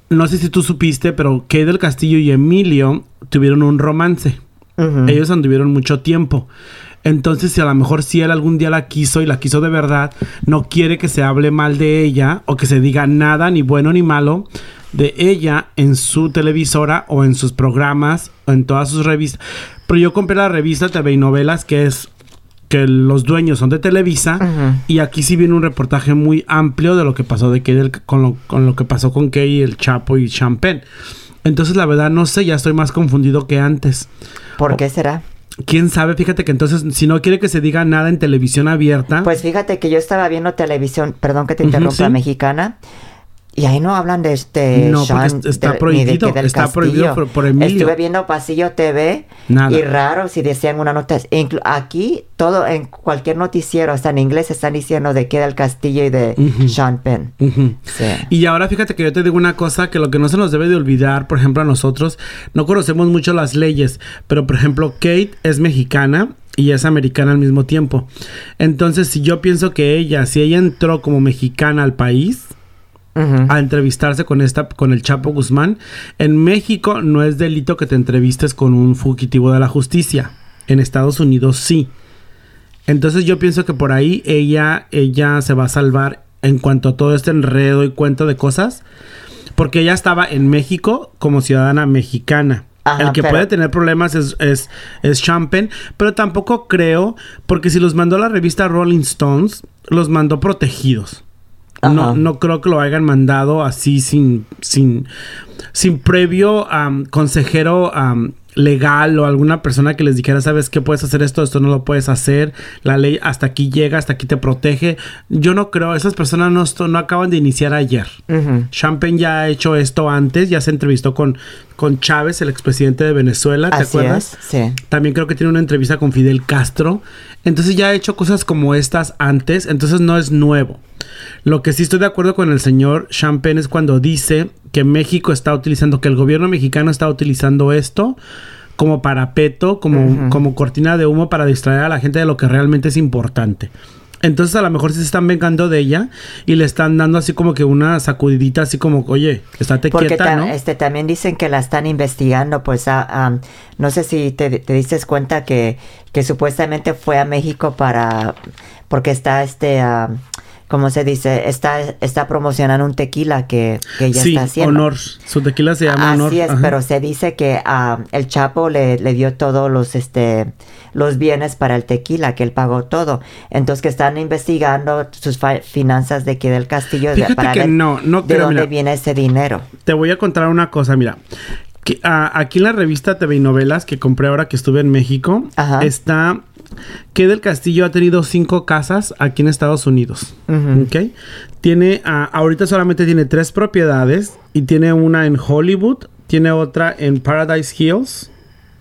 no sé si tú supiste, pero que del Castillo y Emilio tuvieron un romance. Ellos anduvieron mucho tiempo. Entonces, si a lo mejor si él algún día la quiso y la quiso de verdad, no quiere que se hable mal de ella o que se diga nada, ni bueno ni malo, de ella en su televisora o en sus programas o en todas sus revistas. Pero yo compré la revista TV y Novelas, que es que los dueños son de Televisa y aquí sí viene un reportaje muy amplio de lo que pasó de Kay con, lo, con lo que pasó con Kay, el Chapo y Champagne. Entonces la verdad no sé, ya estoy más confundido que antes. ¿Por qué será? quién sabe, fíjate que entonces, si no quiere que se diga nada en televisión abierta. Pues fíjate que yo estaba viendo televisión, perdón que te interrumpa, mexicana, y ahí no hablan de este no, está prohibido, está prohibido por, Emilio. Estuve viendo Pasillo TV y raro si decían una nota. Aquí todo en cualquier noticiero, hasta en inglés están diciendo de queda el castillo y de Sean Penn. Y ahora fíjate que yo te digo una cosa que lo que no se nos debe de olvidar, por ejemplo, a nosotros no conocemos mucho las leyes, pero por ejemplo, Kate es mexicana y es americana al mismo tiempo. Entonces, si yo pienso que ella, si ella entró como mexicana al país, a entrevistarse con esta con el Chapo Guzmán. En México no es delito que te entrevistes con un fugitivo de la justicia. En Estados Unidos sí. Entonces yo pienso que por ahí ella ella se va a salvar en cuanto a todo este enredo y cuento de cosas, porque ella estaba en México como ciudadana mexicana. el que puede tener problemas es, es, es Champen, pero tampoco creo, porque si los mandó la revista Rolling Stones, los mandó protegidos. No, no creo que lo hayan mandado así sin, sin, sin previo consejero legal o alguna persona que les dijera, sabes que puedes hacer esto, esto no lo puedes hacer, la ley hasta aquí llega, hasta aquí te protege. Yo no creo, esas personas no, no acaban de iniciar ayer. Champagne ya ha hecho esto antes, ya se entrevistó con, con Chávez, el expresidente de Venezuela, ¿te acuerdas? sí. También creo que tiene una entrevista con Fidel Castro. Entonces ya ha hecho cosas como estas antes, entonces no es nuevo. Lo que sí estoy de acuerdo con el señor Champagne es cuando dice que México está utilizando, que el gobierno mexicano está utilizando esto como parapeto, como, como cortina de humo para distraer a la gente de lo que realmente es importante. Entonces a lo mejor se están vengando de ella y le están dando así como que una sacudidita así como, oye, estate quieta, ¿no? Este, también dicen que la están investigando, pues ah, no sé si te, te diste cuenta que, que supuestamente fue a México para, porque está este... ¿cómo se dice? Está, está promocionando un tequila que, que ella está haciendo. Honor. Su tequila se llama Honor. Así es, pero se dice que uh, el Chapo le, le, dio todos los, este, los bienes para el tequila, que él pagó todo. Entonces que están investigando sus finanzas de aquí del castillo para ver no, no de dónde viene ese dinero. Te voy a contar una cosa, mira. Que, uh, aquí en la revista TV y Novelas que compré ahora que estuve en México, está que del Castillo ha tenido cinco casas aquí en Estados Unidos. Tiene, ah, ahorita solamente tiene tres propiedades y tiene una en Hollywood, tiene otra en Paradise Hills,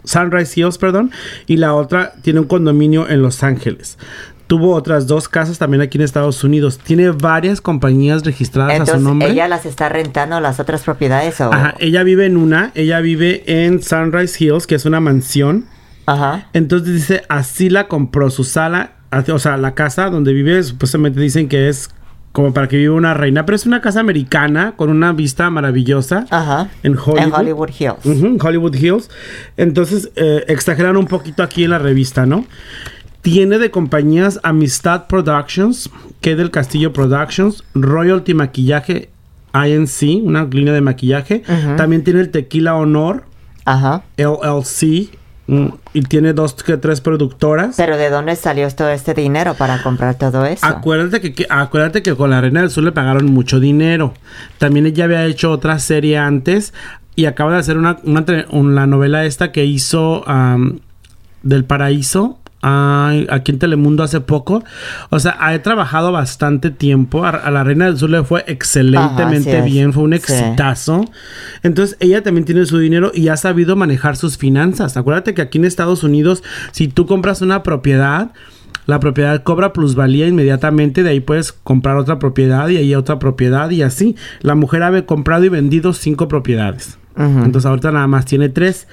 Sunrise Hills, perdón, y la otra tiene un condominio en Los Ángeles. Tuvo otras dos casas también aquí en Estados Unidos. Tiene varias compañías registradas a su nombre. ¿Ella las está rentando las otras propiedades o...? Ajá, ella vive en una. Ella vive en Sunrise Hills, que es una mansión. Ajá. Entonces dice, así la compró su sala, o sea, la casa donde vive, supuestamente dicen que es como para que viva una reina, pero es una casa americana con una vista maravillosa Ajá. en Hollywood. En Hollywood Hills. Ujú, Hollywood Hills. Entonces, eh, exageran un poquito aquí en la revista, ¿no? Tiene de compañías Amistad Productions, que del Castillo Productions, Royalty Maquillaje INC, una línea de maquillaje. También tiene el Tequila Honor, Ajá. LLC, y tiene dos que tres productoras. Pero ¿de dónde salió todo este dinero para comprar todo eso? Acuérdate que, que- acuérdate que con la Reina del Sur le pagaron mucho dinero. También ella había hecho otra serie antes y acaba de hacer una, una, una novela esta que hizo del Paraíso. Ay, aquí en Telemundo hace poco. O sea, ha trabajado bastante tiempo. A, a la Reina del Sur le fue excelentemente Ajá, bien. Fue un Sí. exitazo. Entonces, ella también tiene su dinero y ha sabido manejar sus finanzas. Acuérdate que aquí en Estados Unidos, si tú compras una propiedad, la propiedad cobra plusvalía inmediatamente, de ahí puedes comprar otra propiedad y ahí otra propiedad y así. La mujer ha comprado y vendido cinco propiedades. Entonces ahorita nada más tiene tres.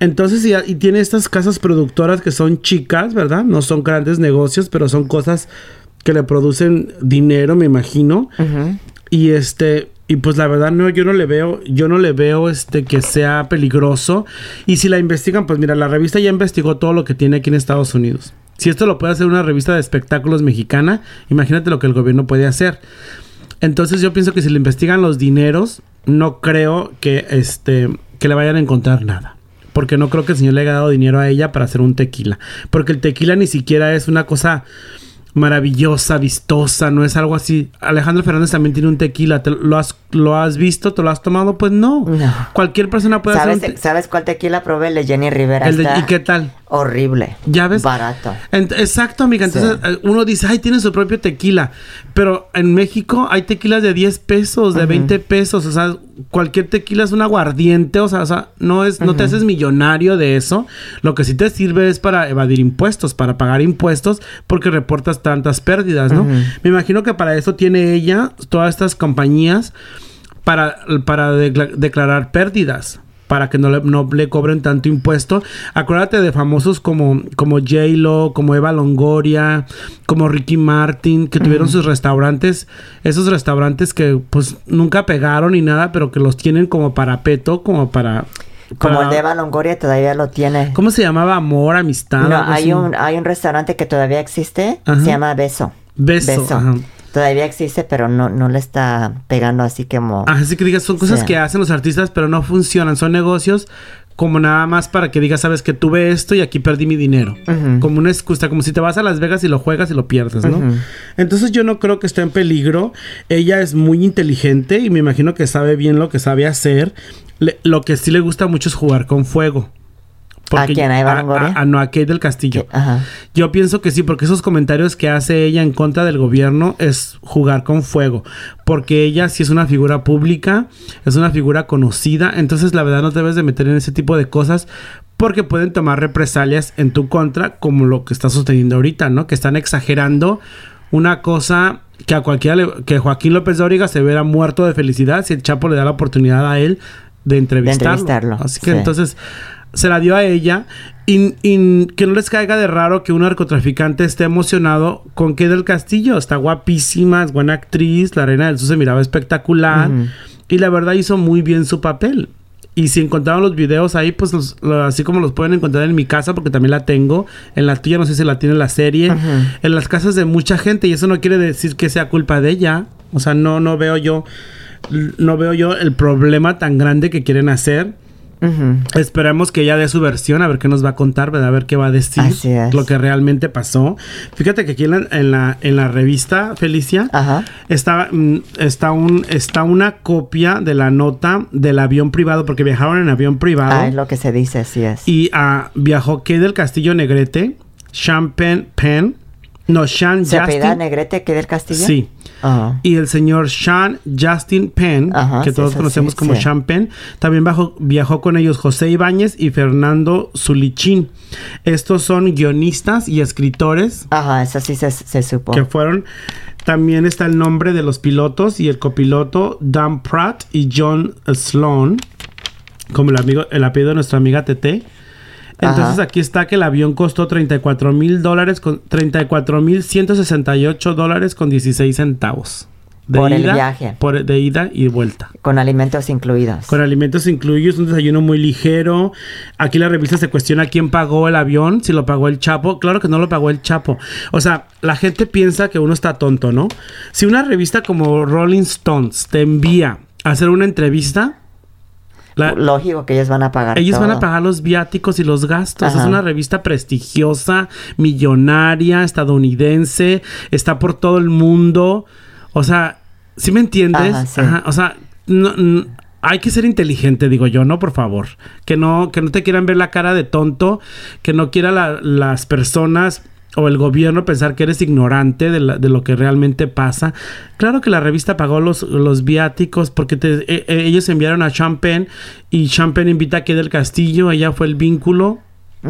Entonces, y, y tiene estas casas productoras que son chicas, ¿verdad? No son grandes negocios, pero son cosas que le producen dinero, me imagino. Y este, y pues la verdad no, yo no le veo, yo no le veo este que sea peligroso. Y si la investigan, pues mira, la revista ya investigó todo lo que tiene aquí en Estados Unidos. Si esto lo puede hacer una revista de espectáculos mexicana, imagínate lo que el gobierno puede hacer. Entonces yo pienso que si le investigan los dineros, no creo que este que le vayan a encontrar nada. Porque no creo que el señor le haya dado dinero a ella para hacer un tequila. Porque el tequila ni siquiera es una cosa maravillosa, vistosa, no es algo así. Alejandro Fernández también tiene un tequila. ¿Te lo, has, ¿Lo has visto? ¿Te lo has tomado? Pues no. No. Cualquier persona puede ¿Sabes, hacer un te- ¿Sabes cuál tequila probé? El de Jenny Rivera. el de- ¿Y qué tal? Horrible. ¿Ya ves? Barato. Exacto, amiga. Entonces Sí. eh, uno dice, ay, tiene su propio tequila. Pero en México hay tequilas de 10 pesos, de 20 pesos. O sea, cualquier tequila es un aguardiente. O sea, o sea, no, es, no te haces millonario de eso. Lo que sí te sirve es para evadir impuestos, para pagar impuestos, porque reportas tantas pérdidas, ¿no? Me imagino que para eso tiene ella todas estas compañías para, para decla- declarar pérdidas. Para que no le, no le cobren tanto impuesto. Acuérdate de famosos como, como J-Lo, como Eva Longoria, como Ricky Martin, que tuvieron sus restaurantes. Esos restaurantes que pues nunca pegaron ni nada, pero que los tienen como parapeto, como para... Como el de Eva Longoria todavía lo tiene. ¿Cómo se llamaba? Amor, amistad. No, hay así? un, hay un restaurante que todavía existe. Ajá. Se llama Beso. Beso, ajá. Todavía existe, pero no, no le está pegando así como... Así que digas, son cosas que hacen los artistas, pero no funcionan. Son negocios como nada más para que digas, sabes que tuve esto y aquí perdí mi dinero. Como una excusa, como si te vas a Las Vegas y lo juegas y lo pierdes, ¿no? Entonces yo no creo que esté en peligro. Ella es muy inteligente y me imagino que sabe bien lo que sabe hacer. Le- lo que sí le gusta mucho es jugar con fuego. ¿A quién? ¿A Eva a, Longoria? a- a- no, a Kate del Castillo. Ajá. Yo pienso que sí, porque esos comentarios que hace ella en contra del gobierno es jugar con fuego. Porque ella sí es una figura pública, es una figura conocida. Entonces, la verdad, no te debes de meter en ese tipo de cosas. Porque pueden tomar represalias en tu contra, como lo que está sosteniendo ahorita, ¿no? Que están exagerando una cosa que a cualquiera le- que Joaquín López Dóriga se verá muerto de felicidad si el Chapo le da la oportunidad a él de entrevistarlo. entrevistarlo, Así que sí. entonces se la dio a ella y, y que no les caiga de raro que un narcotraficante esté emocionado con que del Castillo está guapísima, es buena actriz, la reina del sur se miraba espectacular y la verdad hizo muy bien su papel. Y si encontraron los videos ahí, pues los- lo- así como los pueden encontrar en mi casa, porque también la tengo. En la tuya, no sé si la tiene la serie. En las casas de mucha gente. Y eso no quiere decir que sea culpa de ella. O sea, no, no veo yo. No veo yo el problema tan grande que quieren hacer. Ujú. Esperemos que ella dé su versión, a ver qué nos va a contar, ¿verdad? A ver qué va a decir. Así es. Lo que realmente pasó. Fíjate que aquí en la, en la, en la revista, Felicia, Ajá. está, mm, está, un, está una copia de la nota del avión privado, porque viajaron en avión privado. Ah, es lo que se dice, así es. Y ah, viajó Kay del Castillo Negrete, Champagne Penn, no, Sean ¿Se Justin. Negrete que del Castillo? Sí. Y el señor Sean Justin Penn, que todos sí, conocemos sí, como sí. Sean Penn, también bajo- viajó con ellos José Ibáñez y Fernando Zulichín. Estos son guionistas y escritores Ajá, eso sí se, se supo. que fueron. También está el nombre de los pilotos y el copiloto Dan Pratt y John Sloan, como el, amigo, el apellido de nuestra amiga Tete. Entonces aquí está que el avión costó 34 mil dólares con 34 mil 168 dólares con 16 centavos. De por ida, el viaje. Por, de ida y vuelta. Con alimentos incluidos. Con alimentos incluidos, un desayuno muy ligero. Aquí la revista se cuestiona quién pagó el avión, si lo pagó el Chapo. Claro que no lo pagó el Chapo. O sea, la gente piensa que uno está tonto, ¿no? Si una revista como Rolling Stones te envía a hacer una entrevista, Lógico que ellos van a pagar. Ellos van a pagar los viáticos y los gastos. Es una revista prestigiosa, millonaria, estadounidense, está por todo el mundo. O sea, ¿sí me entiendes? Ajá, O sea, hay que ser inteligente, digo yo, ¿no? Por favor. Que no, que no te quieran ver la cara de tonto, que no quiera las personas o el gobierno pensar que eres ignorante de, lo que realmente pasa. Claro que la revista pagó los, los viáticos porque e, e, ellos enviaron a Champagne y Champagne invita a que del Castillo, ella fue el vínculo.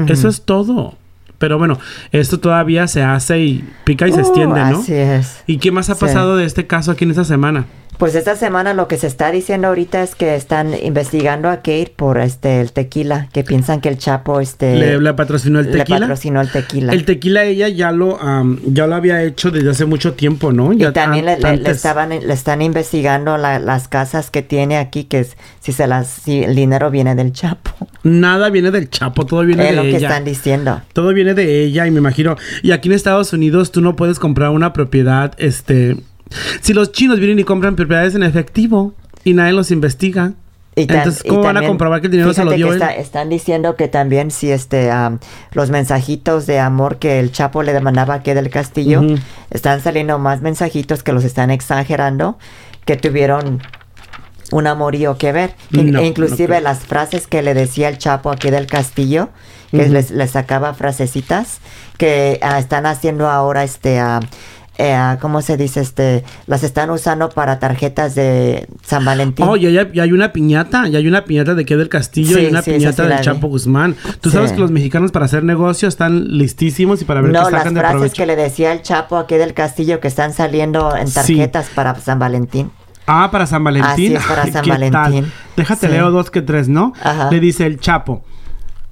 Eso es todo. Pero bueno, esto todavía se hace y pica y se uh, extiende, ¿no? Así es. ¿Y qué más ha pasado de este caso aquí en esta semana? Pues esta semana lo que se está diciendo ahorita es que están investigando a Kate por este el tequila, que piensan que el Chapo este le, patrocinó el tequila. Le patrocinó el tequila. El tequila ella ya lo ya lo había hecho desde hace mucho tiempo, ¿no? y también le, estaban le están investigando las casas que tiene aquí que si se las si el dinero viene del Chapo. Nada viene del Chapo, todo viene de ella. Es lo que están diciendo. Todo viene de ella y me imagino y aquí en Estados Unidos tú no puedes comprar una propiedad este si los chinos vienen y compran propiedades en efectivo y nadie los investiga, entonces, ¿cómo van a comprobar que el dinero se lo dio están diciendo que también si este los mensajitos de amor que el Chapo le demandaba aquí del Castillo, están saliendo más mensajitos que los están exagerando, que tuvieron un amorío que ver. inclusive las frases que le decía el Chapo aquí del Castillo, que les, sacaba frasecitas, que ah, están haciendo ahora este... Eh, ¿cómo se dice? Este, las están usando para tarjetas de San Valentín. Oh, ya, hay una piñata, ya hay una piñata de que del Castillo y una piñata del Chapo Guzmán. Tú sabes que los mexicanos para hacer negocio están listísimos y para ver qué sacan las frases que le decía el Chapo aquí del Castillo que están saliendo en tarjetas para San Valentín. Ah, para San Valentín. Así es, para San Valentín. Déjate leo dos que tres, ¿no? Le dice el Chapo.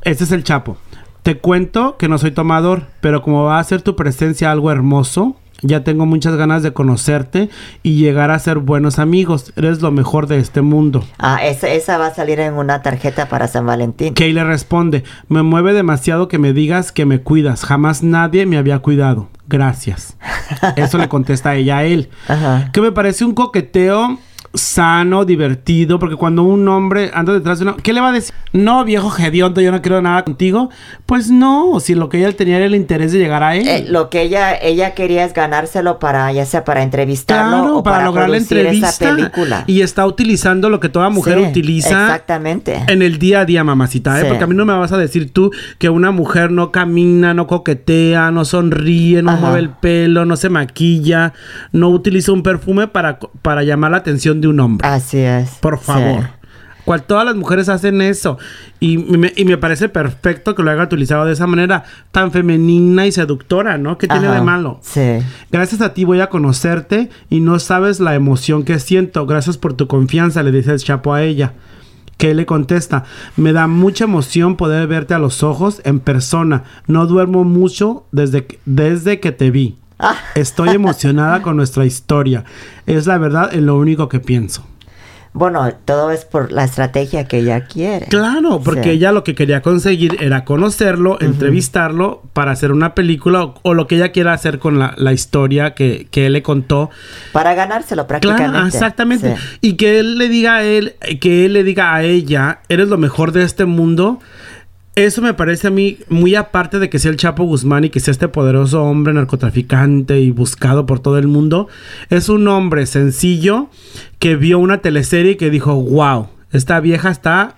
Este es el Chapo. Te cuento que no soy tomador, pero como va a ser tu presencia algo hermoso, ya tengo muchas ganas de conocerte y llegar a ser buenos amigos. Eres lo mejor de este mundo. Ah, esa, esa va a salir en una tarjeta para San Valentín. Kay le responde, me mueve demasiado que me digas que me cuidas. Jamás nadie me había cuidado. Gracias. Eso le contesta ella a él. Ajá. Que me parece un coqueteo sano, divertido, porque cuando un hombre anda detrás de uno, ¿qué le va a decir? No, viejo hediondo, yo no quiero nada contigo. Pues no, si lo que ella tenía era el interés de llegar a él. Eh, lo que ella ella quería es ganárselo para ya sea para entrevistarlo o para, lograr la entrevista esa película. Y está utilizando lo que toda mujer utiliza exactamente. en el día a día, mamacita, ¿eh? porque a mí no me vas a decir tú que una mujer no camina, no coquetea, no sonríe, no mueve el pelo, no se maquilla, no utiliza un perfume para, para llamar la atención de un hombre. Así es. Por favor. Cual todas las mujeres hacen eso. Y me, y me, parece perfecto que lo haya utilizado de esa manera tan femenina y seductora, ¿no? ¿Qué tiene de malo? Sí. Gracias a ti voy a conocerte y no sabes la emoción que siento. Gracias por tu confianza, le dice el Chapo a ella. Que le contesta, me da mucha emoción poder verte a los ojos en persona. No duermo mucho desde desde que te vi. Ah. Estoy emocionada con nuestra historia. Es la verdad en lo único que pienso. Bueno, todo es por la estrategia que ella quiere. Claro, porque ella lo que quería conseguir era conocerlo, entrevistarlo para hacer una película o, lo que ella quiera hacer con la, historia que, que, él le contó. Para ganárselo prácticamente. Claro, exactamente. Y que él le diga a él, que él le diga a ella, eres lo mejor de este mundo. Eso me parece a mí muy aparte de que sea el Chapo Guzmán y que sea este poderoso hombre narcotraficante y buscado por todo el mundo. Es un hombre sencillo que vio una teleserie y que dijo, wow, esta vieja está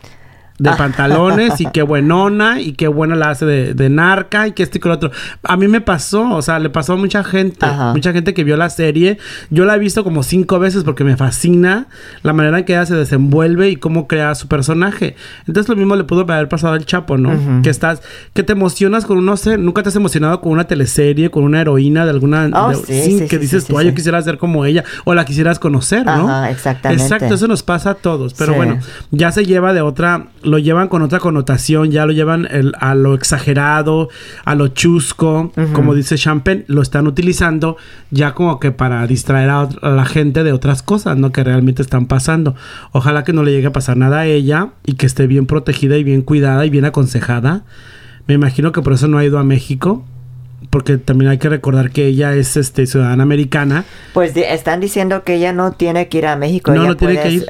de ah. pantalones y qué buenona y qué buena la hace de, narca y que este y que lo otro. A mí me pasó, o sea, le pasó a mucha gente, mucha gente que vio la serie. Yo la he visto como cinco veces porque me fascina la manera en que ella se desenvuelve y cómo crea su personaje. Entonces lo mismo le pudo haber pasado al Chapo, ¿no? Que estás, que te emocionas con, no sé, nunca te has emocionado con una teleserie, con una heroína de alguna... Oh, sí, que dices tú, yo quisiera ser como ella o la quisieras conocer, ¿no? exactamente. Exacto, eso nos pasa a todos. Pero bueno, ya se lleva de otra lo llevan con otra connotación, ya lo llevan a lo exagerado, a lo chusco, como dice Champagne, lo están utilizando ya como que para distraer a, la gente de otras cosas, ¿no? Que realmente están pasando. Ojalá que no le llegue a pasar nada a ella y que esté bien protegida y bien cuidada y bien aconsejada. Me imagino que por eso no ha ido a México porque también hay que recordar que ella es este ciudadana americana. Pues están diciendo que ella no tiene que ir a México. No, no tiene que ir.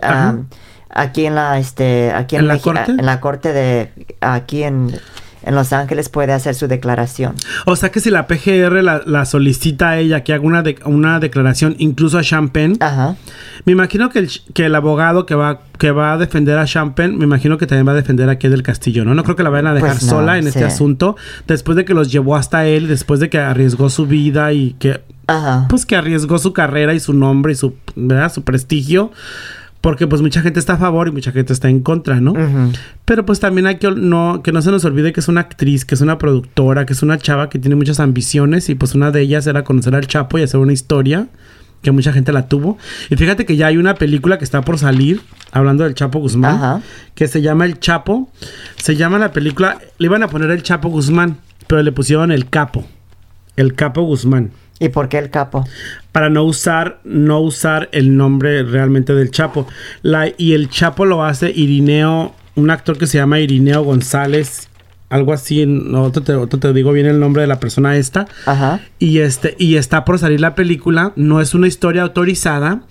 Aquí en la este aquí en, la corte en la corte de aquí en en Los Ángeles puede hacer su declaración. O sea que si la PGR la, solicita a ella que haga una, una declaración, incluso a Champagne, me imagino que el, que el abogado que va, que va a defender a Champagne, me imagino que también va a defender a del Castillo, ¿no? No creo que la vayan a dejar pues sola en este asunto, después de que los llevó hasta él, después de que arriesgó su vida y que... Pues que arriesgó su carrera y su nombre y su, ¿verdad? su prestigio porque pues mucha gente está a favor y mucha gente está en contra, ¿no? Pero pues también hay que no, que no se nos olvide que es una actriz, que es una productora, que es una chava que tiene muchas ambiciones y pues una de ellas era conocer al Chapo y hacer una historia que mucha gente la tuvo. Y fíjate que ya hay una película que está por salir, hablando del Chapo Guzmán, que se llama El Chapo. Se llama la película, le iban a poner el Chapo Guzmán, pero le pusieron el Capo. El Capo Guzmán. ¿Y por qué el capo? Para no usar, no usar el nombre realmente del Chapo. La, y el Chapo lo hace Irineo, un actor que se llama Irineo González. Algo así, no, otro, te, te digo bien el nombre de la persona esta. Ajá. Y este, y está por salir la película. No es una historia autorizada.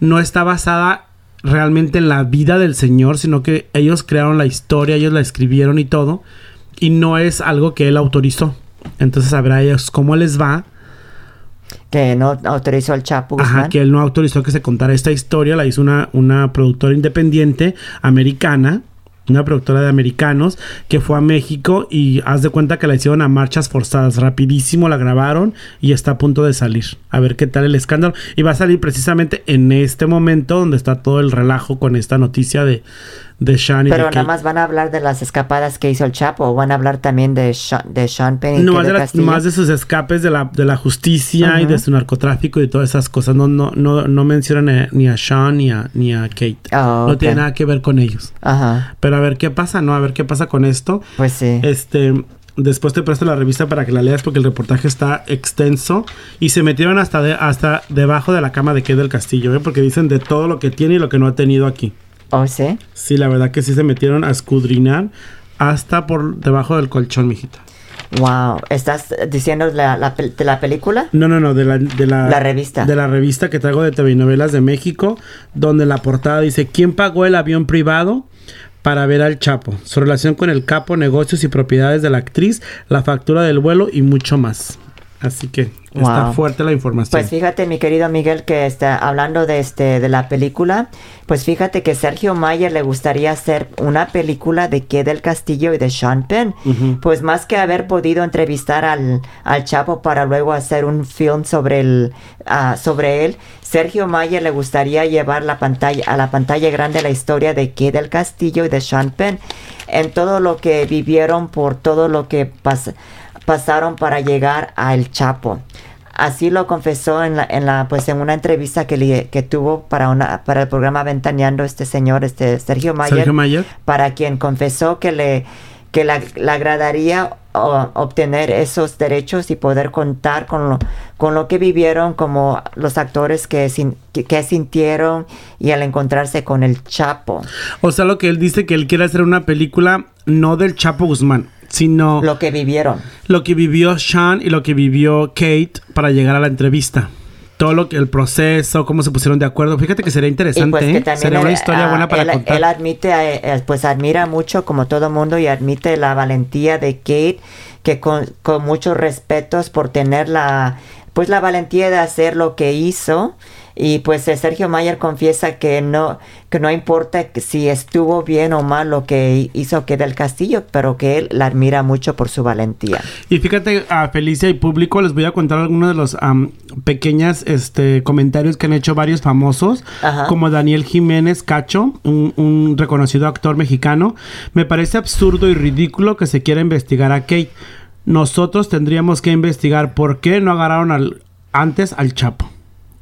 No está basada realmente en la vida del señor, sino que ellos crearon la historia, ellos la escribieron y todo. Y no es algo que él autorizó. Entonces a ellos cómo les va que no autorizó al Chapo Ajá, que él no autorizó que se contara esta historia, la hizo una, una productora independiente americana una productora de americanos que fue a México y haz de cuenta que la hicieron a marchas forzadas. Rapidísimo la grabaron y está a punto de salir. A ver qué tal el escándalo. Y va a salir precisamente en este momento donde está todo el relajo con esta noticia de, de Sean y Pero nada más van a hablar de las escapadas que hizo el Chapo o van a hablar también de Sean, de Sean Penn. No, más de, más de sus escapes de la, de la justicia y de su narcotráfico y todas esas cosas. No, no, no, no mencionan ni a Sean ni a, ni a Kate. Oh, no tiene nada que ver con ellos. Ajá. Pero a ver qué pasa, ¿no? A ver qué pasa con esto. Pues sí. Este, después te presto la revista para que la leas porque el reportaje está extenso y se metieron hasta hasta debajo de la cama de Kate del Castillo, ¿eh? porque dicen de todo lo que tiene y lo que no ha tenido aquí. ¿Oh, sí? Sí, la verdad que sí se metieron a escudrinar hasta por debajo del colchón, mijita. Wow, ¿estás diciendo la, la, de la película? No, no, no, de la, de la, la revista. De la revista que traigo de TV Novelas de México, donde la portada dice, ¿quién pagó el avión privado? para ver al Chapo, su relación con el capo, negocios y propiedades de la actriz, la factura del vuelo y mucho más. Así que está fuerte la información. Pues fíjate, mi querido Miguel, que está hablando de este de la película, pues fíjate que Sergio Mayer le gustaría hacer una película de qué del Castillo y de Sean Penn. Pues más que haber podido entrevistar al, al Chapo para luego hacer un film sobre el ah, sobre él, Sergio Mayer le gustaría llevar la pantalla a la pantalla grande la historia de qué del Castillo y de Sean Penn en todo lo que vivieron por todo lo que pasa pasaron para llegar al Chapo. Así lo confesó en la, en la pues en una entrevista que, que tuvo para una para el programa Ventaneando este señor, este Sergio Mayer, para quien confesó que le que le agradaría obtener esos derechos y poder contar con lo, con lo que vivieron como los actores que, que, sintieron y al encontrarse con el Chapo. O sea, lo que él dice que él quiere hacer una película no del Chapo Guzmán, sino... Lo que vivieron. Lo que vivió Sean y lo que vivió Kate para llegar a la entrevista. Todo lo que el proceso, cómo se pusieron de acuerdo. Fíjate que sería interesante. Pues ¿eh? sería una historia buena para contar. Él admite, eh, eh, pues admira mucho, como todo mundo, y admite la valentía de Kate, que con, con muchos respetos por tener la, pues la valentía de hacer lo que hizo y pues eh, Sergio Mayer confiesa que no, que no importa si estuvo bien o mal lo que hizo que del Castillo, pero que él la admira mucho por su valentía. Y fíjate, a Felicia y público les voy a contar algunos de los pequeños este, comentarios que han hecho varios famosos, como Daniel Jiménez Cacho, un, un reconocido actor mexicano. Me parece absurdo y ridículo que se quiera investigar a Kate. Nosotros tendríamos que investigar por qué no agarraron al, antes al Chapo.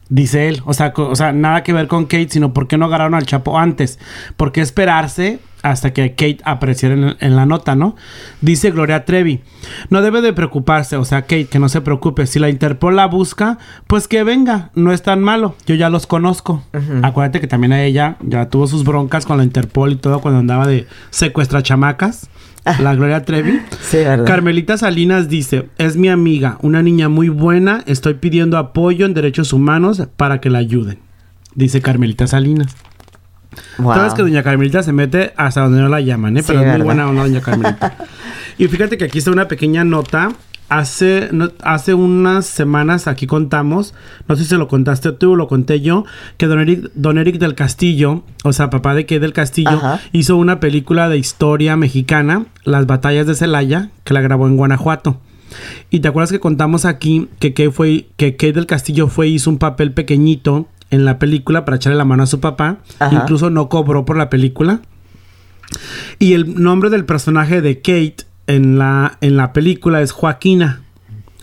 Dice él. O sea, o sea, nada que ver con Kate, sino por qué no agarraron al Chapo antes. ¿Por qué esperarse hasta que Kate apareciera en, la nota, ¿no? Dice Gloria Trevi, no debe de preocuparse, o sea, Kate, que no se preocupe, si la Interpol la busca, pues que venga, no es tan malo, yo ya los conozco. Acuérdate que también a ella ya tuvo sus broncas con la Interpol y todo cuando andaba de secuestra chamacas. La Gloria Trevi. sí, verdad. Carmelita Salinas dice, es mi amiga, una niña muy buena, estoy pidiendo apoyo en derechos humanos para que la ayuden. Dice Carmelita Salinas. Sabes que doña Carmelita se mete hasta donde no la llaman, ¿eh? Pero es muy buena onda doña Carmelita. y fíjate que aquí está una pequeña nota. Hace, hace unas semanas aquí contamos, no sé si lo contaste tú o lo conté yo, que don Eric, don Eric del Castillo, o sea, papá de Kay del Castillo, hizo una película de historia mexicana, Las batallas de Celaya, que la grabó en Guanajuato. Y te acuerdas que contamos aquí que Kay fue, que Kay del Castillo fue hizo un papel pequeñito en la película para echarle la mano a su papá. Incluso no cobró por la película. Y el nombre del personaje de Kate en la, en la película es Joaquina.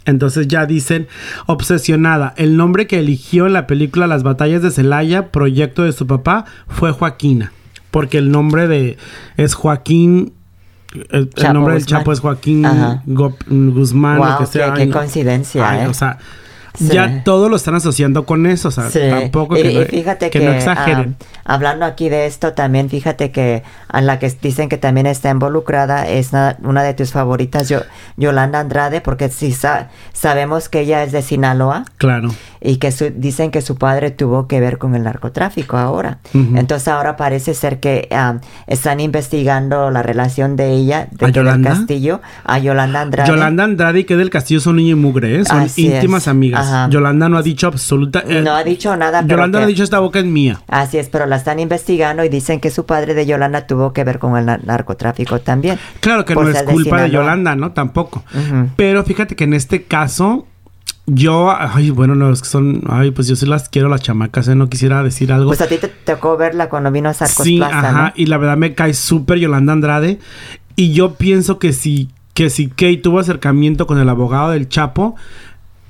Entonces ya dicen obsesionada. El nombre que eligió en la película Las batallas de Celaya, proyecto de su papá, fue Joaquina. Porque el nombre de es Joaquín el, nombre del Chapo es Joaquín Guzmán. Wow, que sea, qué, coincidencia. ¿eh? O sea, ya todo lo están asociando con eso, o sea, tampoco que, no, fíjate que, no exageren. Ah, hablando aquí de esto, también fíjate que a la que dicen que también está involucrada es una, de tus favoritas, yo, Yolanda Andrade, porque sí sabemos que ella es de Sinaloa. Claro. Y que dicen que su padre tuvo que ver con el narcotráfico ahora. Entonces ahora parece ser que están investigando la relación de ella, de del Castillo, a Yolanda Andrade. Yolanda Andrade y que del Castillo son niño y mugre, ¿eh? son íntimas amigas. Yolanda no ha dicho absoluta. Eh, no ha dicho nada. Yolanda no ha dicho esta boca es mía. Así es, pero la están investigando y dicen que su padre de Yolanda tuvo que ver con el narcotráfico también. Claro que no es culpa de, Yolanda, ¿no? Tampoco. Pero fíjate que en este caso yo, ay, bueno, no, es que son, ay, pues yo sí las quiero las chamacas, ¿eh? no quisiera decir algo. Pues a ti te tocó verla cuando vino a Sarcos Sí, ajá, y la verdad me cae súper Yolanda Andrade. Y yo pienso que si, que si Kate tuvo acercamiento con el abogado del Chapo,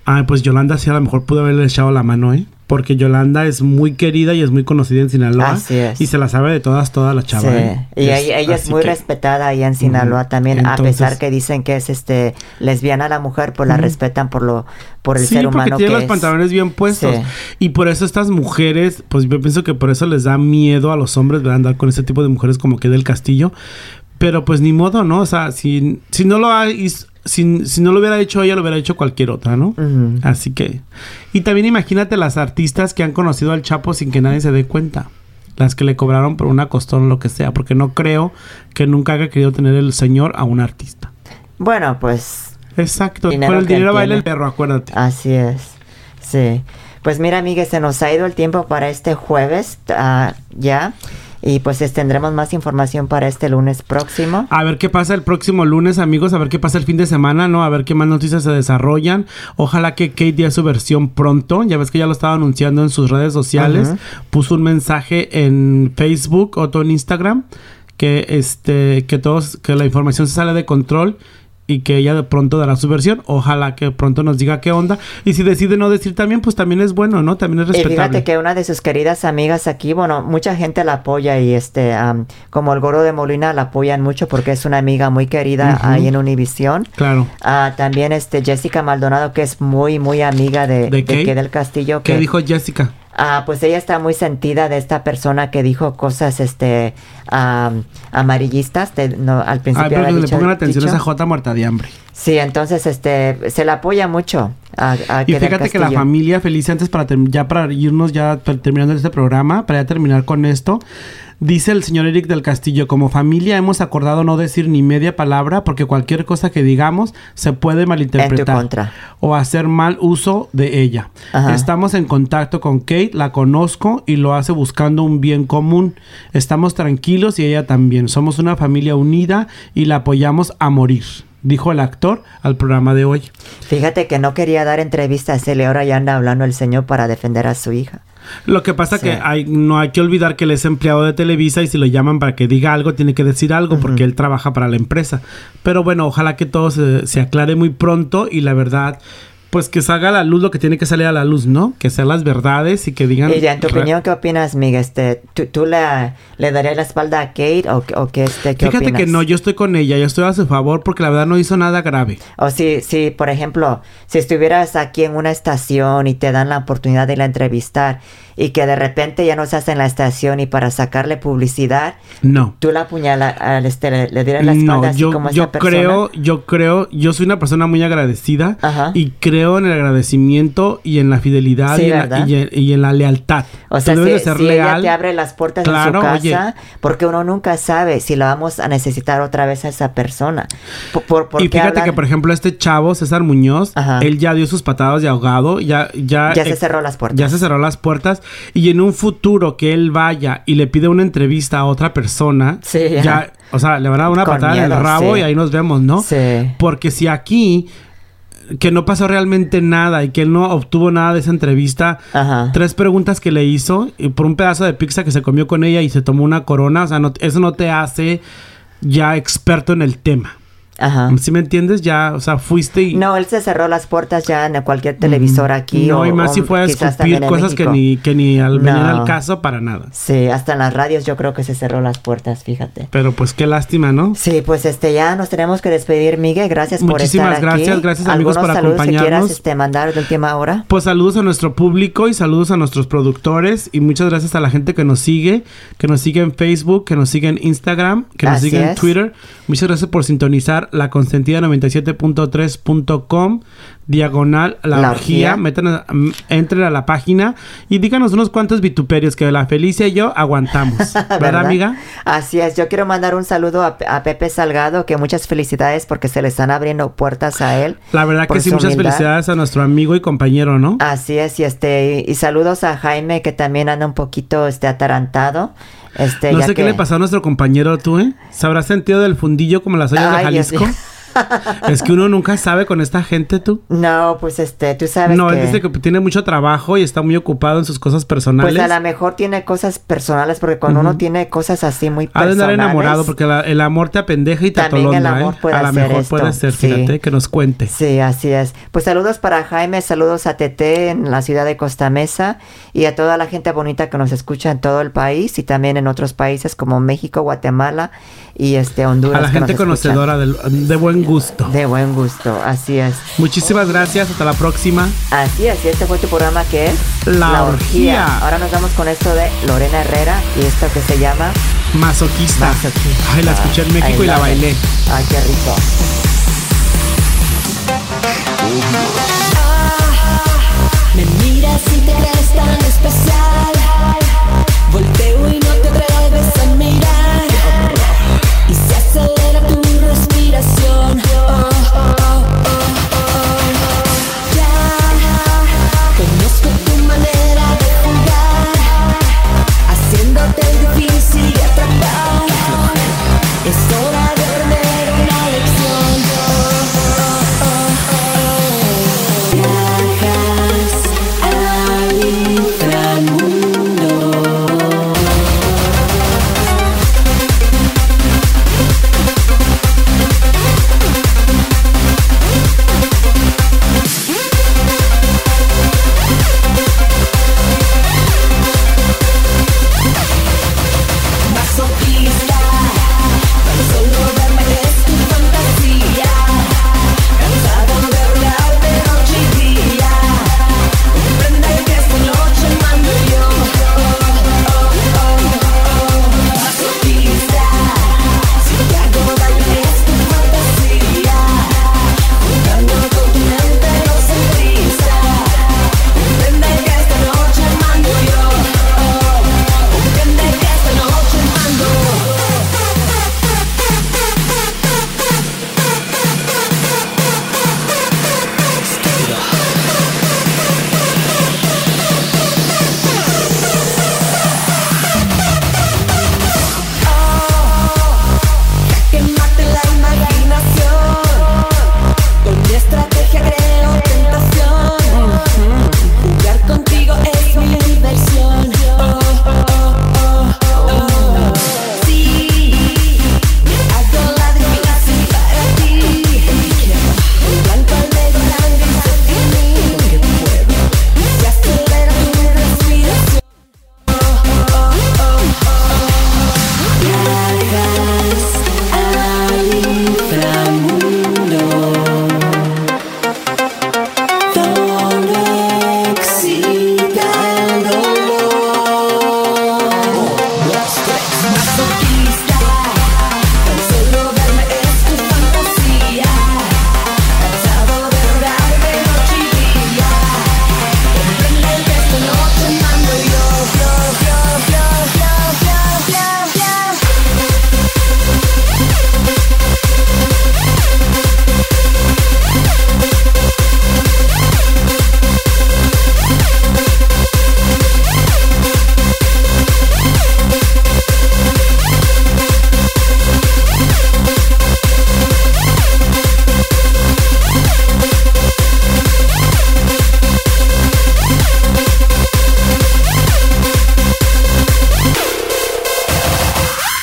Ah, pues Yolanda sí a lo mejor pudo haberle echado la mano, ¿eh? Porque Yolanda es muy querida y es muy conocida en Sinaloa. Así es. Y se la sabe de todas, toda la chava. Sí. ¿eh? Y ella, es muy respetada ahí en Sinaloa también, a pesar que dicen que es este lesbiana la mujer, pues la respetan por lo por el ser humano porque tiene los pantalones bien puestos. Y por eso estas mujeres, pues yo pienso que por eso les da miedo a los hombres, ¿verdad? Andar con ese tipo de mujeres como que del castillo. Pero pues ni modo, ¿no? O sea, si, si no lo hay, si, no lo hubiera hecho ella, lo hubiera hecho cualquier otra, ¿no? Así que... Y también imagínate las artistas que han conocido al Chapo sin que nadie se dé cuenta. Las que le cobraron por una costón o lo que sea. Porque no creo que nunca haya querido tener el señor a un artista. Bueno, pues... Exacto. Con el dinero baila el perro, acuérdate. Así es. Sí. Pues mira, amiga, se nos ha ido el tiempo para este jueves. Uh, ya. Y pues tendremos más información para este lunes próximo. A ver qué pasa el próximo lunes, amigos, a ver qué pasa el fin de semana, ¿no? A ver qué más noticias se desarrollan. Ojalá que Kate dé su versión pronto. Ya ves que ya lo estaba anunciando en sus redes sociales. Puso un mensaje en Facebook, otro en Instagram, que este, que todos, que la información se sale de control y que ella de pronto dará su versión. Ojalá que pronto nos diga qué onda. Y si decide no decir también, pues también es bueno, ¿no? También es respetable. Y fíjate que una de sus queridas amigas aquí, bueno, mucha gente la apoya y este, como el Goro de Molina la apoyan mucho porque es una amiga muy querida ahí en Univisión. Claro. Ah, también este Jessica Maldonado, que es muy, muy amiga de, ¿De, que del Castillo. ¿Qué dijo Jessica? Ah, pues ella está muy sentida de esta persona que dijo cosas este amarillistas no, al principio. Ah, pero le pongan atención a esa J muerta de hambre. Sí, entonces este se la apoya mucho. A, y fíjate que la familia feliz antes para ya para irnos ya terminando este programa, para ya terminar con esto, Dice el señor Eric del Castillo, como familia hemos acordado no decir ni media palabra porque cualquier cosa que digamos se puede malinterpretar o hacer mal uso de ella. Estamos en contacto con Kate, la conozco y lo hace buscando un bien común. Estamos tranquilos y ella también. Somos una familia unida y la apoyamos a morir dijo el actor al programa de hoy. Fíjate que no quería dar entrevistas, él ahora ya anda hablando el señor para defender a su hija. Lo que pasa que hay, no hay que olvidar que él es empleado de Televisa y si lo llaman para que diga algo, tiene que decir algo porque él trabaja para la empresa. Pero bueno, ojalá que todo se, aclare muy pronto y la verdad, pues que salga a la luz lo que tiene que salir a la luz, ¿no? Que sean las verdades y que digan... Y en tu opinión, ¿qué opinas, Miguel? Este, ¿Tú, le, le darías la espalda a Kate o, o qué, este, qué Fíjate que no, yo estoy con ella, yo estoy a su favor porque la verdad no hizo nada grave. O si, si, por ejemplo, si estuvieras aquí en una estación y te dan la oportunidad de la entrevistar y que de repente ya no se hace en la estación y para sacarle publicidad, no. Tú la apuñala, al este, le, le la espalda no, así yo, como yo creo, yo creo, yo soy una persona muy agradecida y creo en el agradecimiento y en la fidelidad y, en la, lealtad. O sea, si, ella te abre las puertas de su casa, porque uno nunca sabe si la vamos a necesitar otra vez a esa persona. Por, y fíjate que, por ejemplo, este chavo, César Muñoz, él ya dio sus patadas de ahogado, ya, ya, ya se cerró las puertas. Ya se cerró las puertas y en un futuro que él vaya y le pide una entrevista a otra persona, ya, o sea, le van a dar una patada en el rabo y ahí nos vemos, ¿no? Sí. Porque si aquí que no pasó realmente nada y que él no obtuvo nada de esa entrevista. Tres preguntas que le hizo y por un pedazo de pizza que se comió con ella y se tomó una corona. O sea, eso no te hace ya experto en el tema. Ajá. ¿Sí me entiendes? Ya, o sea, fuiste y... No, él se cerró las puertas ya en cualquier televisor aquí. No, y más si fue a escupir cosas que ni, que ni al venir al caso para nada. Sí, hasta en las radios yo creo que se cerró las puertas, fíjate. Pero pues qué lástima, ¿no? Sí, pues este ya nos tenemos que despedir, Miguel. Gracias por estar aquí. gracias, gracias amigos por acompañarnos. Que quieras este, mandar de última hora? Pues saludos a nuestro público y saludos a nuestros productores y muchas gracias a la gente que nos sigue, que nos sigue en Facebook, que nos sigue en Instagram, que nos sigue en Twitter. Muchas gracias por sintonizar la consentida 97.3.com diagonal la, orgía. entren a la página y díganos unos cuantos vituperios que la Felicia y yo aguantamos. ¿Verdad, amiga? Así es. Yo quiero mandar un saludo a, Pepe Salgado, que muchas felicidades porque se le están abriendo puertas a él. La verdad que sí, muchas felicidades a nuestro amigo y compañero, ¿no? Así es. Y este, y, saludos a Jaime, que también anda un poquito este atarantado. Este, no sé qué le pasó a nuestro compañero, tú, ¿eh? ¿Se habrá sentido del fundillo como las ollas de Jalisco? es que uno nunca sabe con esta gente, tú. No, pues este, tú sabes. No, él dice que tiene mucho trabajo y está muy ocupado en sus cosas personales. Pues a lo mejor tiene cosas personales, porque cuando uno tiene cosas así muy personales. Ha de andar enamorado, porque el amor te apendeja y te También el amor ¿eh? puede A lo mejor puede ser, fíjate, que nos cuente. Sí, así es. Pues saludos para Jaime, saludos a Tete en la ciudad de Costa Mesa y a toda la gente bonita que nos escucha en todo el país y también en otros países como México, Guatemala y este Honduras. A la gente conocedora de buen gusto. De buen gusto, así es. Muchísimas gracias, hasta la próxima. Así es, y este fue tu programa que es La, orgía. Ahora nos vamos con esto de Lorena Herrera y esto que se llama Masoquista. Masoquista. Ay, la escuché en México y la bailé. Ay, qué rico. me miras y te crees tan especial. Volteo y